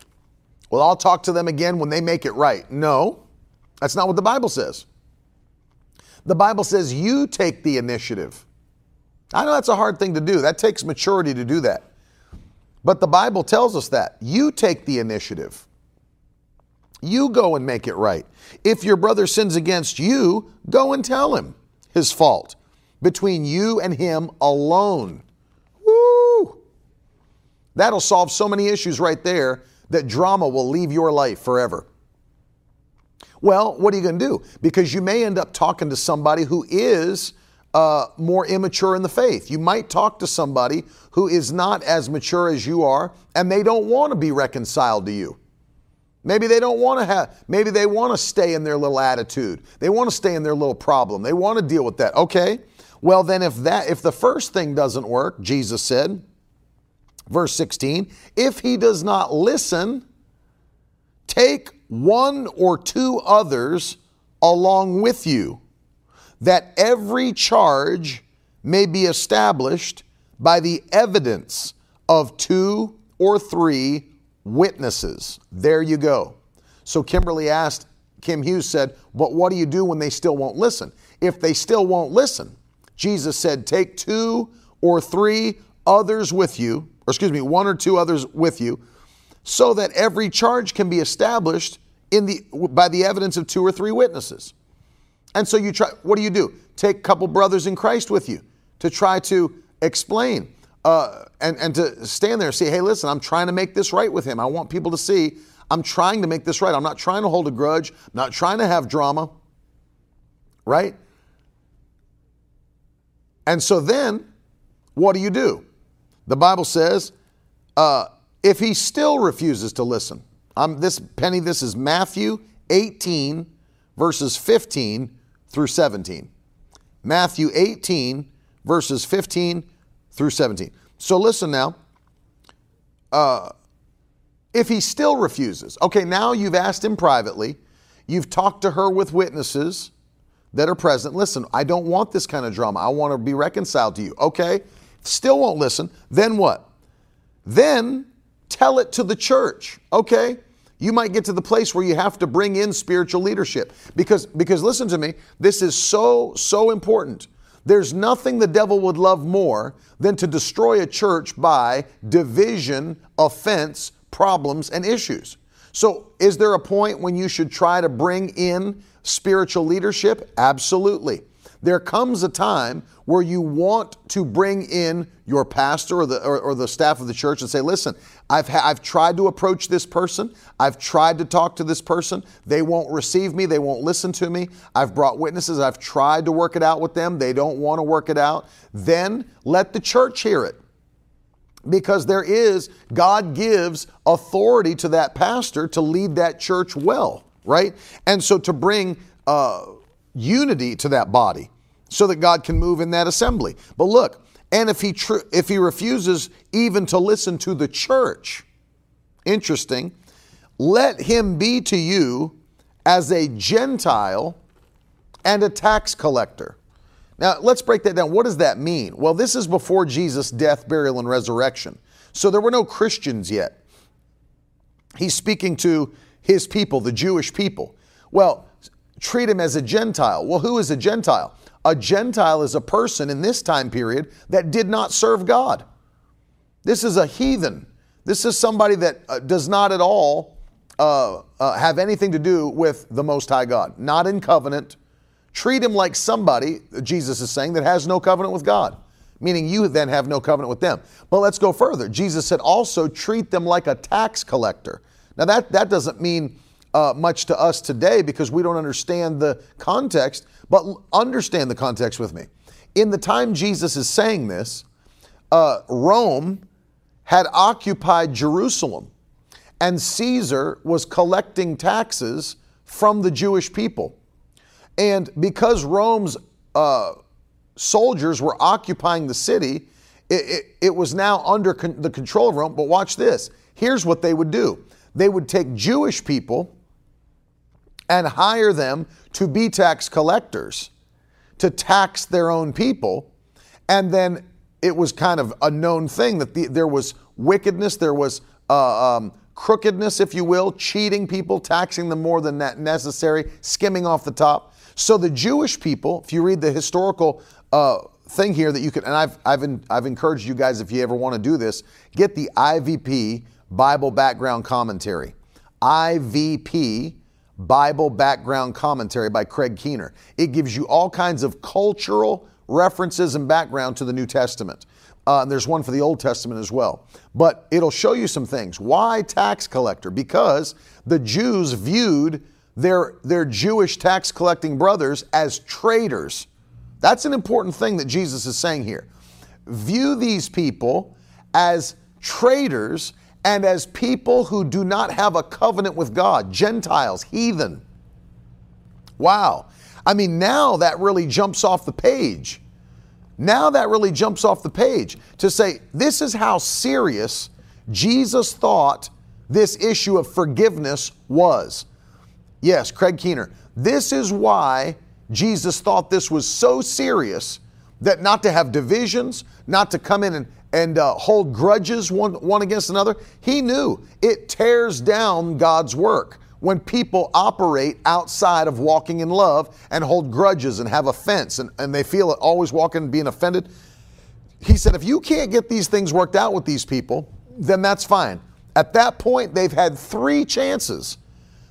Well, I'll talk to them again when they make it right. No, that's not what the Bible says. The Bible says you take the initiative. I know that's a hard thing to do. That takes maturity to do that. But the Bible tells us that. You take the initiative. You go and make it right. If your brother sins against you, go and tell him his fault between you and him alone. That'll solve so many issues right there that drama will leave your life forever. Well, what are you going to do? Because you may end up talking to somebody who is uh, more immature in the faith. You might talk to somebody who is not as mature as you are, and they don't want to be reconciled to you. Maybe they don't want to have, maybe they want to stay in their little attitude. They want to stay in their little problem. They want to deal with that. Okay. Well, then if that, if the first thing doesn't work, Jesus said, verse 16, if he does not listen, take one or two others along with you, that every charge may be established by the evidence of two or three witnesses. There you go. So Kimberly asked, Kim Hughes said, But what do you do when they still won't listen? If they still won't listen, Jesus said, Take two or three others with you, or excuse me, one or two others with you, so that every charge can be established in the by the evidence of two or three witnesses. And so you try what do you do? Take a couple brothers in Christ with you to try to explain uh, and, and to stand there and say, hey, listen, I'm trying to make this right with him. I want people to see I'm trying to make this right. I'm not trying to hold a grudge, I'm not trying to have drama, right? And so then, what do you do? The Bible says, uh, if he still refuses to listen, I'm this penny, this is Matthew 18, verses 15 through 17. Matthew 18, verses 15 through 17. So listen now. Uh, if he still refuses, okay, now you've asked him privately, you've talked to her with witnesses that are present. Listen, I don't want this kind of drama. I want to be reconciled to you. Okay, still won't listen. Then what? Then tell it to the church. Okay, you might get to the place where you have to bring in spiritual leadership because because listen to me, this is so so important. There's nothing the devil would love more than to destroy a church by division, offense, problems, and issues. So, is there a point when you should try to bring in spiritual leadership? Absolutely. There comes a time where you want to bring in your pastor or the, or, or the staff of the church and say, listen, I've, ha- I've tried to approach this person. I've tried to talk to this person. They won't receive me. They won't listen to me. I've brought witnesses. I've tried to work it out with them. They don't want to work it out. Then let the church hear it because there is, God gives authority to that pastor to lead that church well, right? And so to bring uh, unity to that body so that God can move in that assembly. But look, and if he tr- if he refuses even to listen to the church, interesting, let him be to you as a Gentile and a tax collector. Now, let's break that down. What does that mean? Well, this is before Jesus' death, burial, and resurrection. So there were no Christians yet. He's speaking to his people, the Jewish people. Well, treat him as a Gentile. Well, who is a Gentile? A Gentile is a person in this time period that did not serve God. This is a heathen. This is somebody that uh, does not at all uh, uh, have anything to do with the Most High God, not in covenant. Treat him like somebody, Jesus is saying, that has no covenant with God, meaning you then have no covenant with them. But let's go further. Jesus said also treat them like a tax collector. Now, that, that doesn't mean uh, much to us today because we don't understand the context, but understand the context with me. In the time Jesus is saying this, uh, Rome had occupied Jerusalem, and Caesar was collecting taxes from the Jewish people. And because Rome's uh, soldiers were occupying the city, it, it, it was now under con- the control of Rome. But watch this here's what they would do they would take Jewish people and hire them to be tax collectors to tax their own people. And then it was kind of a known thing that the, there was wickedness, there was uh, um, crookedness, if you will, cheating people, taxing them more than necessary, skimming off the top. So the Jewish people, if you read the historical uh, thing here that you can, and I've, I've, in, I've encouraged you guys, if you ever want to do this, get the IVP Bible Background Commentary. IVP Bible Background Commentary by Craig Keener. It gives you all kinds of cultural references and background to the New Testament. Uh, and there's one for the Old Testament as well. But it'll show you some things. Why tax collector? Because the Jews viewed their, their Jewish tax collecting brothers as traitors. That's an important thing that Jesus is saying here. View these people as traitors and as people who do not have a covenant with God, Gentiles, heathen. Wow. I mean, now that really jumps off the page. Now that really jumps off the page to say this is how serious Jesus thought this issue of forgiveness was. Yes, Craig Keener. This is why Jesus thought this was so serious that not to have divisions, not to come in and, and uh, hold grudges one, one against another. He knew it tears down God's work when people operate outside of walking in love and hold grudges and have offense and, and they feel it always walking and being offended. He said, if you can't get these things worked out with these people, then that's fine. At that point, they've had three chances.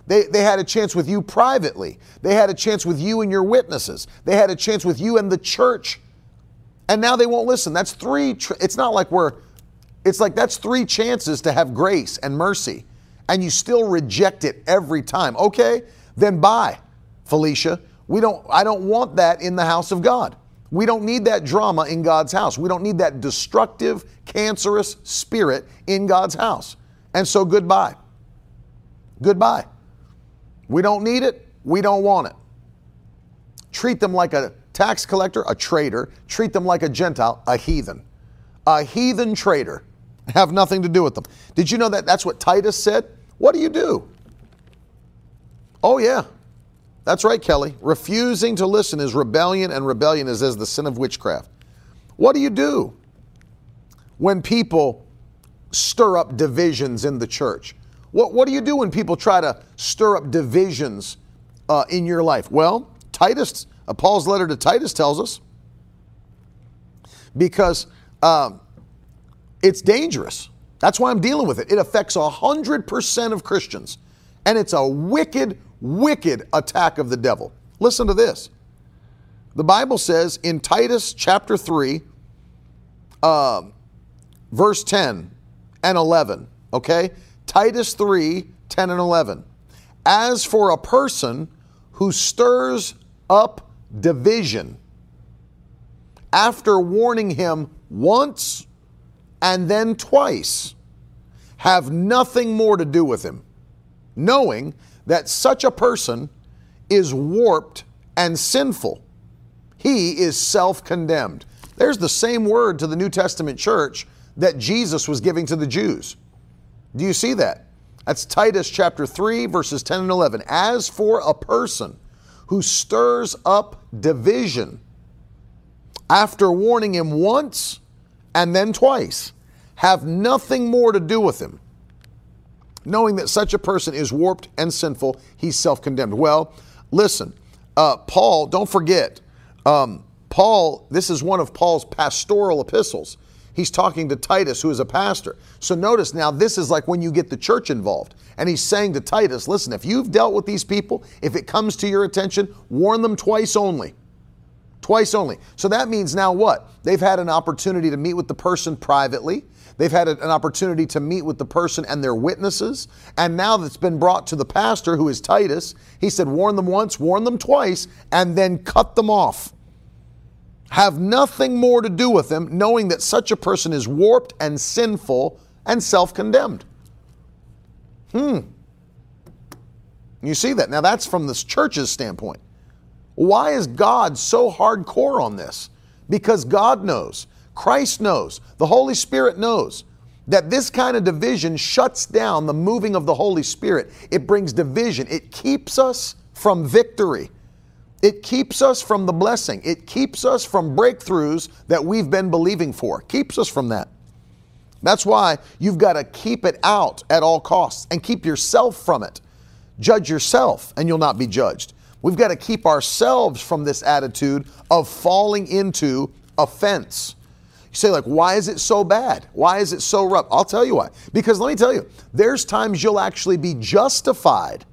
They, they had a chance with you privately. They had a chance with you and your witnesses. They had a chance with you and the church. And now they won't listen. That's three. Tr- it's not like we're, it's like that's three chances to have grace and mercy and you still reject it every time. Okay, then bye, Felicia. We don't I don't want that in the house of God. We don't need that drama in God's house. We don't need that destructive, cancerous spirit in God's house. And so goodbye. Goodbye. We don't need it. We don't want it. Treat them like a tax collector, a traitor. Treat them like a Gentile, a heathen. A heathen traitor. Have nothing to do with them. Did you know that that's what Titus said? What do you do? Oh, yeah. That's right, Kelly. Refusing to listen is rebellion, and rebellion is as the sin of witchcraft. What do you do when people stir up divisions in the church? What, what do you do when people try to stir up divisions uh, in your life? Well, Titus, uh, Paul's letter to Titus tells us because um, it's dangerous. That's why I'm dealing with it. It affects 100% of Christians. And it's a wicked, wicked attack of the devil. Listen to this. The Bible says in Titus chapter 3, uh, verse 10 and 11, okay? Titus 3, 10 and 11. As for a person who stirs up division, after warning him once and then twice have nothing more to do with him, knowing that such a person is warped and sinful. He is self condemned. There's the same word to the New Testament church that Jesus was giving to the Jews. Do you see that? That's Titus chapter 3, verses 10 and 11. As for a person who stirs up division after warning him once and then twice, have nothing more to do with him. Knowing that such a person is warped and sinful, he's self condemned. Well, listen, uh, Paul, don't forget, Um, Paul, this is one of Paul's pastoral epistles. He's talking to Titus, who is a pastor. So notice now, this is like when you get the church involved. And he's saying to Titus, listen, if you've dealt with these people, if it comes to your attention, warn them twice only. Twice only. So that means now what? They've had an opportunity to meet with the person privately. They've had an opportunity to meet with the person and their witnesses. And now that's been brought to the pastor, who is Titus, he said, warn them once, warn them twice, and then cut them off. Have nothing more to do with them, knowing that such a person is warped and sinful and self condemned. Hmm. You see that? Now, that's from this church's standpoint. Why is God so hardcore on this? Because God knows, Christ knows, the Holy Spirit knows that this kind of division shuts down the moving of the Holy Spirit. It brings division, it keeps us from victory. It keeps us from the blessing. It keeps us from breakthroughs that we've been believing for. Keeps us from that. That's why you've got to keep it out at all costs and keep yourself from it. Judge yourself and you'll not be judged. We've got to keep ourselves from this attitude of falling into offense. You say, like, why is it so bad? Why is it so rough? I'll tell you why. Because let me tell you, there's times you'll actually be justified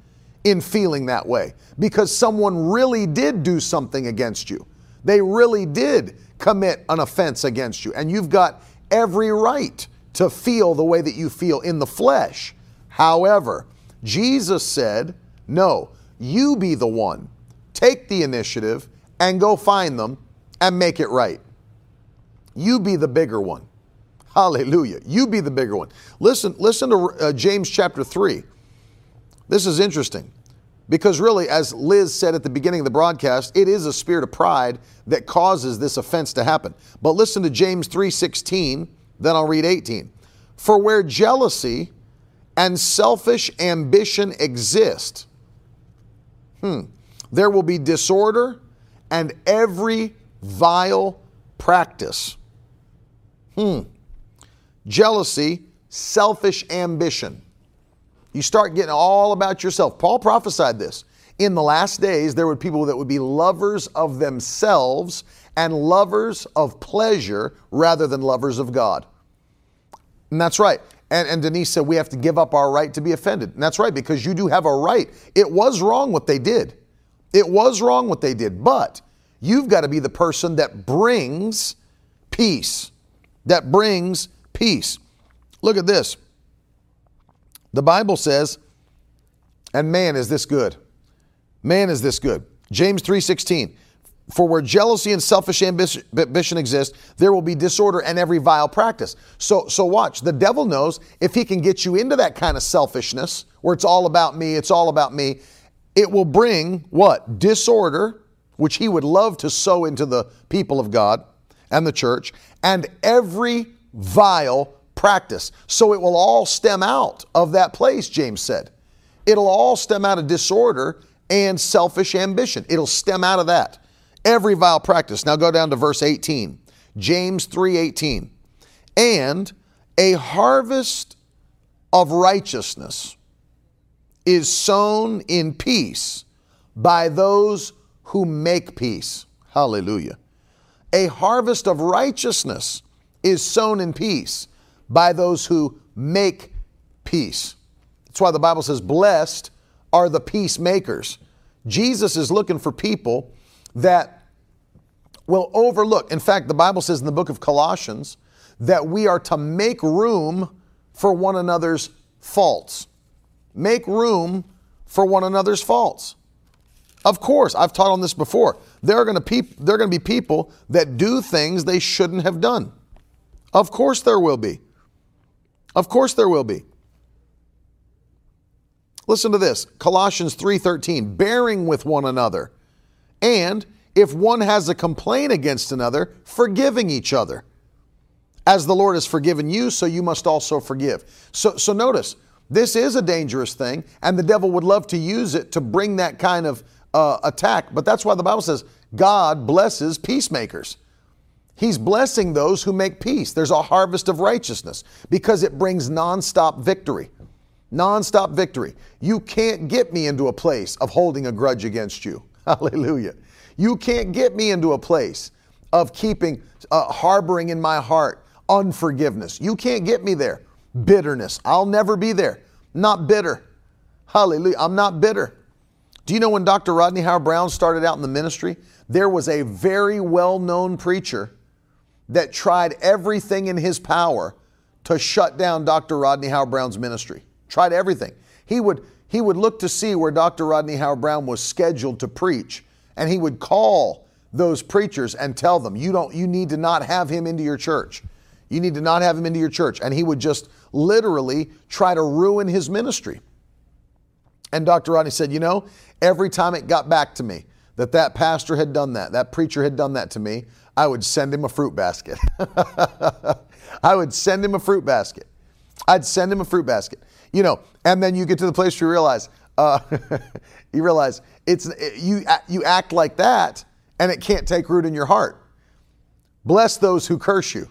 in feeling that way because someone really did do something against you. They really did commit an offense against you. And you've got every right to feel the way that you feel in the flesh. However, Jesus said, No, you be the one. Take the initiative and go find them and make it right. You be the bigger one. Hallelujah. You be the bigger one. Listen, listen to uh, James chapter 3. This is interesting because really as Liz said at the beginning of the broadcast, it is a spirit of pride that causes this offense to happen. But listen to James 3:16, then I'll read 18. For where jealousy and selfish ambition exist, hmm, there will be disorder and every vile practice. Hmm. Jealousy, selfish ambition. You start getting all about yourself. Paul prophesied this. In the last days, there would people that would be lovers of themselves and lovers of pleasure rather than lovers of God. And that's right. And, and Denise said we have to give up our right to be offended. And that's right, because you do have a right. It was wrong what they did. It was wrong what they did. But you've got to be the person that brings peace. That brings peace. Look at this. The Bible says, and man is this good. Man is this good. James 3:16. For where jealousy and selfish ambition exist, there will be disorder and every vile practice. So, so watch. The devil knows if he can get you into that kind of selfishness, where it's all about me, it's all about me, it will bring what? Disorder, which he would love to sow into the people of God and the church, and every vile practice. So it will all stem out of that place, James said. It'll all stem out of disorder and selfish ambition. It'll stem out of that. Every vile practice. Now go down to verse 18. James 3:18. And a harvest of righteousness is sown in peace by those who make peace. Hallelujah. A harvest of righteousness is sown in peace by those who make peace. That's why the Bible says, Blessed are the peacemakers. Jesus is looking for people that will overlook. In fact, the Bible says in the book of Colossians that we are to make room for one another's faults. Make room for one another's faults. Of course, I've taught on this before. There are going to pe- there are going to be people that do things they shouldn't have done. Of course there will be. Of course there will be. Listen to this. Colossians 3:13, bearing with one another. And if one has a complaint against another, forgiving each other. As the Lord has forgiven you, so you must also forgive. So so notice, this is a dangerous thing, and the devil would love to use it to bring that kind of uh, attack. But that's why the Bible says God blesses peacemakers. He's blessing those who make peace. There's a harvest of righteousness because it brings nonstop victory. Nonstop victory. You can't get me into a place of holding a grudge against you. Hallelujah. You can't get me into a place of keeping, uh, harboring in my heart unforgiveness. You can't get me there. Bitterness. I'll never be there. Not bitter. Hallelujah. I'm not bitter. Do you know when Dr. Rodney Howard-Browne started out in the ministry? There was a very well known preacher that tried everything in his power to shut down Dr. Rodney Howard-Browne's ministry. Tried everything. He would, he would look to see where Dr. Rodney Howard-Browne was scheduled to preach, and he would call those preachers and tell them, you don't you need to not have him into your church. You need to not have him into your church. And he would just literally try to ruin his ministry. And Dr. Rodney said, you know, every time it got back to me that that pastor had done that, that preacher had done that to me, I would send him a fruit basket. I would send him a fruit basket. I'd send him a fruit basket. You know, and then you get to the place where you realize, uh, you realize it's you you act like that, and it can't take root in your heart. Bless those who curse you.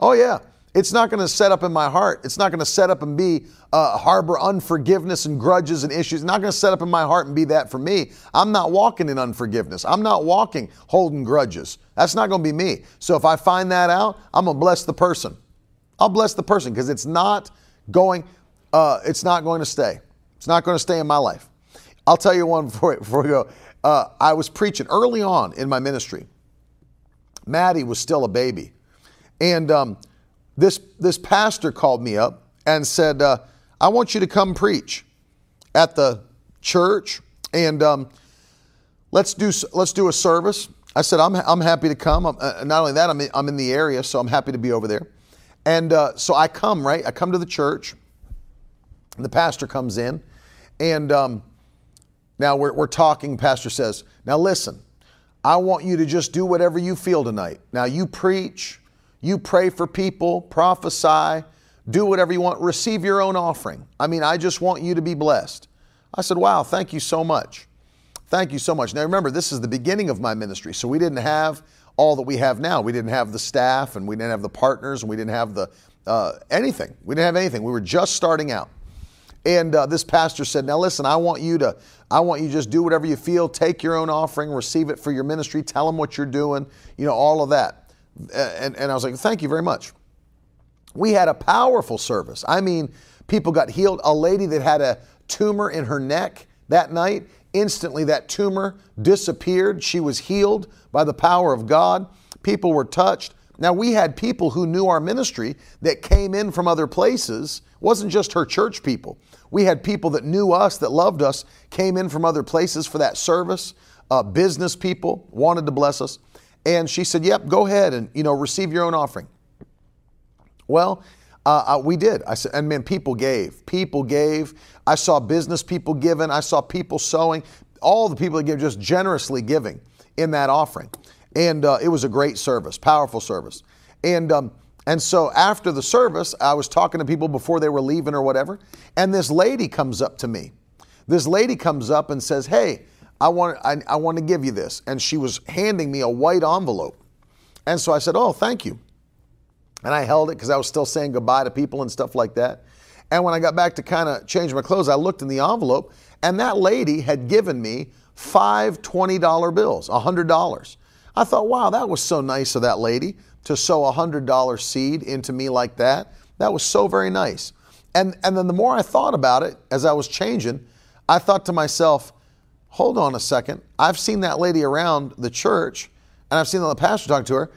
Oh yeah, it's not going to set up in my heart. It's not going to set up and be uh, harbor unforgiveness and grudges and issues. It's not going to set up in my heart and be that for me. I'm not walking in unforgiveness. I'm not walking holding grudges. That's not going to be me. So if I find that out, I'm going to bless the person. I'll bless the person because it's not going. Uh, it's not going to stay. It's not going to stay in my life. I'll tell you one before, before we go. Uh, I was preaching early on in my ministry. Maddie was still a baby, and um, this this pastor called me up and said, uh, "I want you to come preach at the church, and um, let's do let's do a service." I said, "I'm I'm happy to come. Uh, not only that, I'm in, I'm in the area, so I'm happy to be over there." And uh, so I come right. I come to the church. And the pastor comes in, and um, now we're, we're talking. Pastor says, Now listen, I want you to just do whatever you feel tonight. Now you preach, you pray for people, prophesy, do whatever you want, receive your own offering. I mean, I just want you to be blessed. I said, Wow, thank you so much. Thank you so much. Now remember, this is the beginning of my ministry, so we didn't have all that we have now. We didn't have the staff, and we didn't have the partners, and we didn't have the uh, anything. We didn't have anything. We were just starting out. And uh, this pastor said, "Now listen, I want you to, I want you just do whatever you feel. Take your own offering, receive it for your ministry. Tell them what you're doing. You know, all of that." And, and I was like, "Thank you very much." We had a powerful service. I mean, people got healed. A lady that had a tumor in her neck that night, instantly that tumor disappeared. She was healed by the power of God. People were touched. Now, we had people who knew our ministry that came in from other places. It wasn't just her church people. We had people that knew us, that loved us, came in from other places for that service. Uh, business people wanted to bless us. And she said, Yep, go ahead and you know receive your own offering. Well, uh, uh, we did. I said, and man, people gave. People gave. I saw business people giving. I saw people sowing. All the people that just generously giving in that offering, and uh, it was a great service, powerful service. And um, and so after the service, I was talking to people before they were leaving or whatever, and this lady comes up to me. This lady comes up and says, Hey, I want, I, I want to give you this. And she was handing me a white envelope. And so I said, Oh, thank you. And I held it because I was still saying goodbye to people and stuff like that. And when I got back to kind of change my clothes, I looked in the envelope, and that lady had given me five $20 bills, $100. I thought, wow, that was so nice of that lady to sow a $100 seed into me like that. That was so very nice. And, and then the more I thought about it as I was changing, I thought to myself, hold on a second. I've seen that lady around the church and I've seen the pastor talk to her.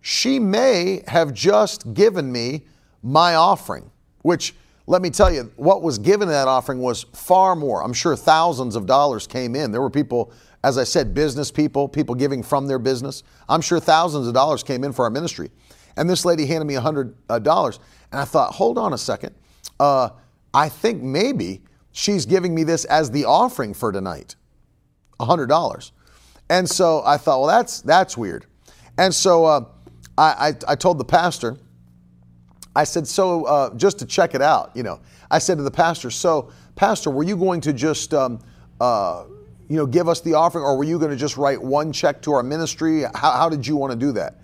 She may have just given me my offering, which let me tell you, what was given in that offering was far more. I'm sure thousands of dollars came in. There were people as I said, business people, people giving from their business. I'm sure thousands of dollars came in for our ministry. And this lady handed me $100. Uh, and I thought, hold on a second. Uh, I think maybe she's giving me this as the offering for tonight $100. And so I thought, well, that's, that's weird. And so uh, I, I, I, told the pastor, I said, so uh, just to check it out, you know, I said to the pastor, so, Pastor, were you going to just um, uh, you know, give us the offering, or were you going to just write one check to our ministry? How, how did you want to do that?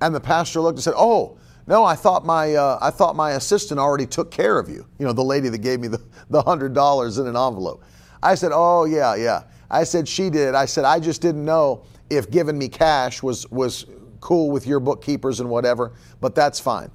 And the pastor looked and said, "Oh, no, I thought my uh, I thought my assistant already took care of you. You know, the lady that gave me the the hundred dollars in an envelope." I said, "Oh yeah, yeah." I said she did. I said I just didn't know if giving me cash was was cool with your bookkeepers and whatever, but that's fine.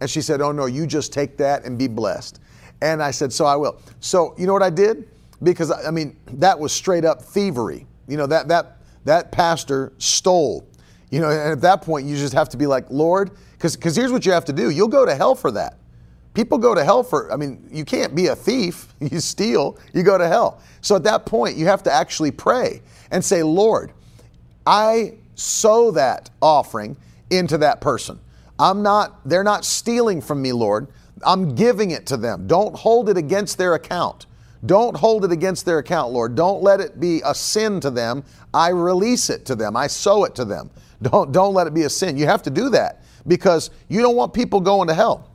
And she said, "Oh no, you just take that and be blessed." And I said, "So I will." So you know what I did? Because I mean, that was straight up thievery. You know that that that pastor stole. You know, and at that point, you just have to be like, Lord, because because here's what you have to do. You'll go to hell for that. People go to hell for. I mean, you can't be a thief. You steal. You go to hell. So at that point, you have to actually pray and say, Lord, I sow that offering into that person. I'm not. They're not stealing from me, Lord. I'm giving it to them. Don't hold it against their account. Don't hold it against their account, Lord. Don't let it be a sin to them. I release it to them. I sow it to them. Don't, don't let it be a sin. You have to do that because you don't want people going to hell.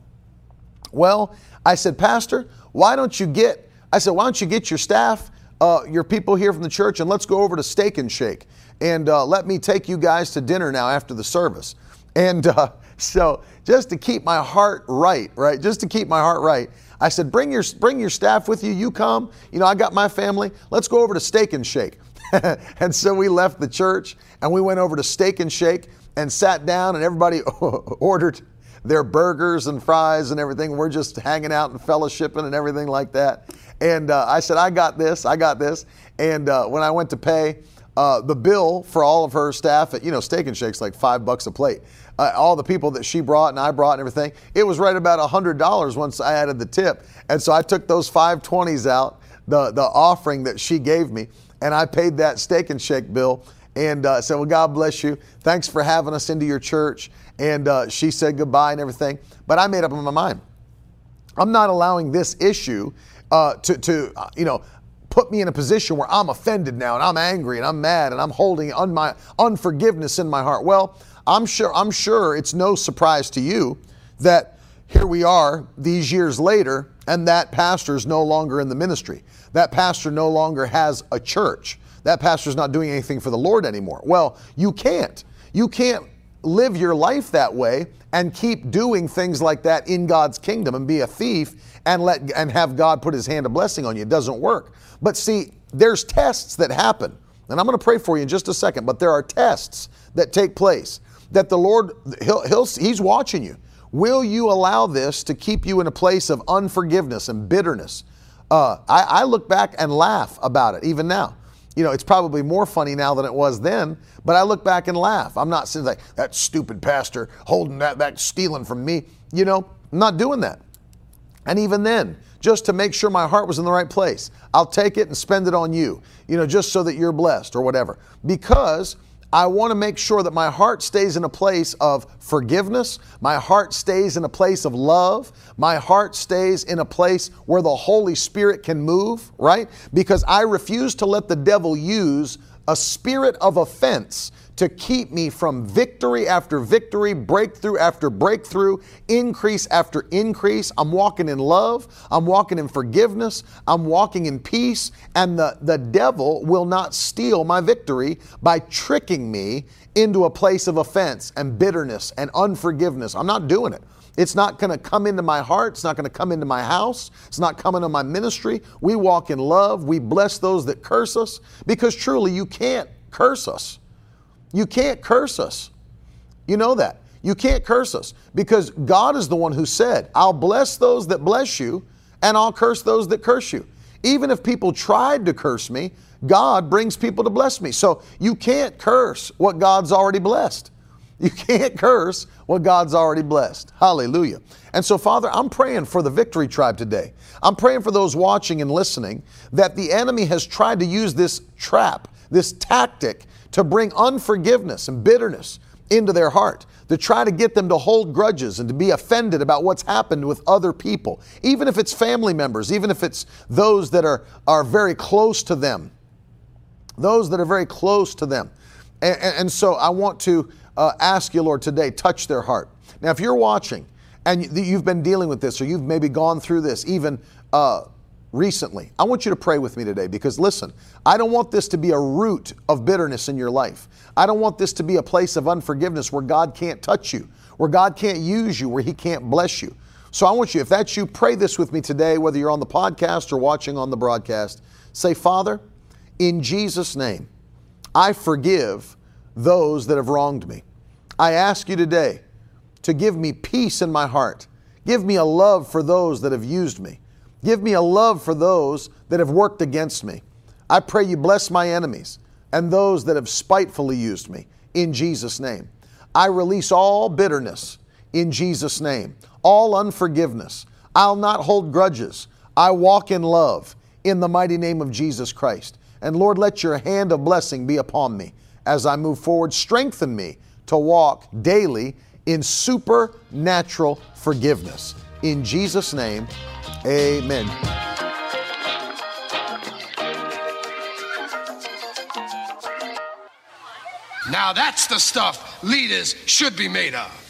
Well, I said, Pastor, why don't you get, I said, why don't you get your staff, uh, your people here from the church, and let's go over to Steak and Shake. And uh, let me take you guys to dinner now after the service. And uh, so, just to keep my heart right, right? Just to keep my heart right, I said, bring your, bring your staff with you. You come. You know, I got my family. Let's go over to Steak and Shake. and so we left the church and we went over to Steak and Shake and sat down, and everybody ordered their burgers and fries and everything. We're just hanging out and fellowshipping and everything like that. And uh, I said, I got this, I got this. And uh, when I went to pay, uh, the bill for all of her staff at, you know, Steak and Shake's like five bucks a plate. Uh, all the people that she brought and I brought and everything, it was right about a $100 once I added the tip. And so I took those 520s out, the, the offering that she gave me, and I paid that Steak and Shake bill and uh, said, Well, God bless you. Thanks for having us into your church. And uh, she said goodbye and everything. But I made up my mind. I'm not allowing this issue uh, to, to uh, you know, put me in a position where I'm offended now and I'm angry and I'm mad and I'm holding un- my unforgiveness in my heart. Well, I'm sure, I'm sure it's no surprise to you that here we are these years later and that pastor is no longer in the ministry. That pastor no longer has a church that pastor's not doing anything for the Lord anymore. Well, you can't. You can't live your life that way and keep doing things like that in God's kingdom and be a thief and let and have God put his hand of blessing on you. It doesn't work. But see, there's tests that happen. And I'm going to pray for you in just a second, but there are tests that take place that the Lord he'll, he'll he's watching you. Will you allow this to keep you in a place of unforgiveness and bitterness? Uh, I, I look back and laugh about it even now you know, it's probably more funny now than it was then, but I look back and laugh. I'm not saying like, that stupid pastor holding that back, stealing from me. You know, I'm not doing that. And even then, just to make sure my heart was in the right place, I'll take it and spend it on you, you know, just so that you're blessed or whatever. Because I want to make sure that my heart stays in a place of forgiveness. My heart stays in a place of love. My heart stays in a place where the Holy Spirit can move, right? Because I refuse to let the devil use a spirit of offense to keep me from victory after victory, breakthrough after breakthrough, increase after increase. I'm walking in love, I'm walking in forgiveness, I'm walking in peace, and the, the devil will not steal my victory by tricking me into a place of offense and bitterness and unforgiveness. I'm not doing it. It's not going to come into my heart. It's not going to come into my house. It's not coming to my ministry. We walk in love. We bless those that curse us because truly you can't curse us. You can't curse us. You know that. You can't curse us because God is the one who said, I'll bless those that bless you and I'll curse those that curse you. Even if people tried to curse me, God brings people to bless me. So you can't curse what God's already blessed. You can't curse what God's already blessed. Hallelujah. And so, Father, I'm praying for the Victory Tribe today. I'm praying for those watching and listening that the enemy has tried to use this trap, this tactic to bring unforgiveness and bitterness into their heart, to try to get them to hold grudges and to be offended about what's happened with other people, even if it's family members, even if it's those that are, are very close to them. Those that are very close to them. And, and, and so I want to uh, ask you, Lord, today, touch their heart. Now, if you're watching and you've been dealing with this or you've maybe gone through this, even uh, recently, I want you to pray with me today because listen, I don't want this to be a root of bitterness in your life. I don't want this to be a place of unforgiveness where God can't touch you, where God can't use you, where He can't bless you. So I want you, if that's you, pray this with me today, whether you're on the podcast or watching on the broadcast. Say, Father, in Jesus' name, I forgive those that have wronged me. I ask you today to give me peace in my heart. Give me a love for those that have used me. Give me a love for those that have worked against me. I pray you bless my enemies and those that have spitefully used me in Jesus' name. I release all bitterness in Jesus' name, all unforgiveness. I'll not hold grudges. I walk in love in the mighty name of Jesus Christ. And Lord, let your hand of blessing be upon me as I move forward. Strengthen me to walk daily in supernatural forgiveness. In Jesus' name, amen. Now that's the stuff leaders should be made of.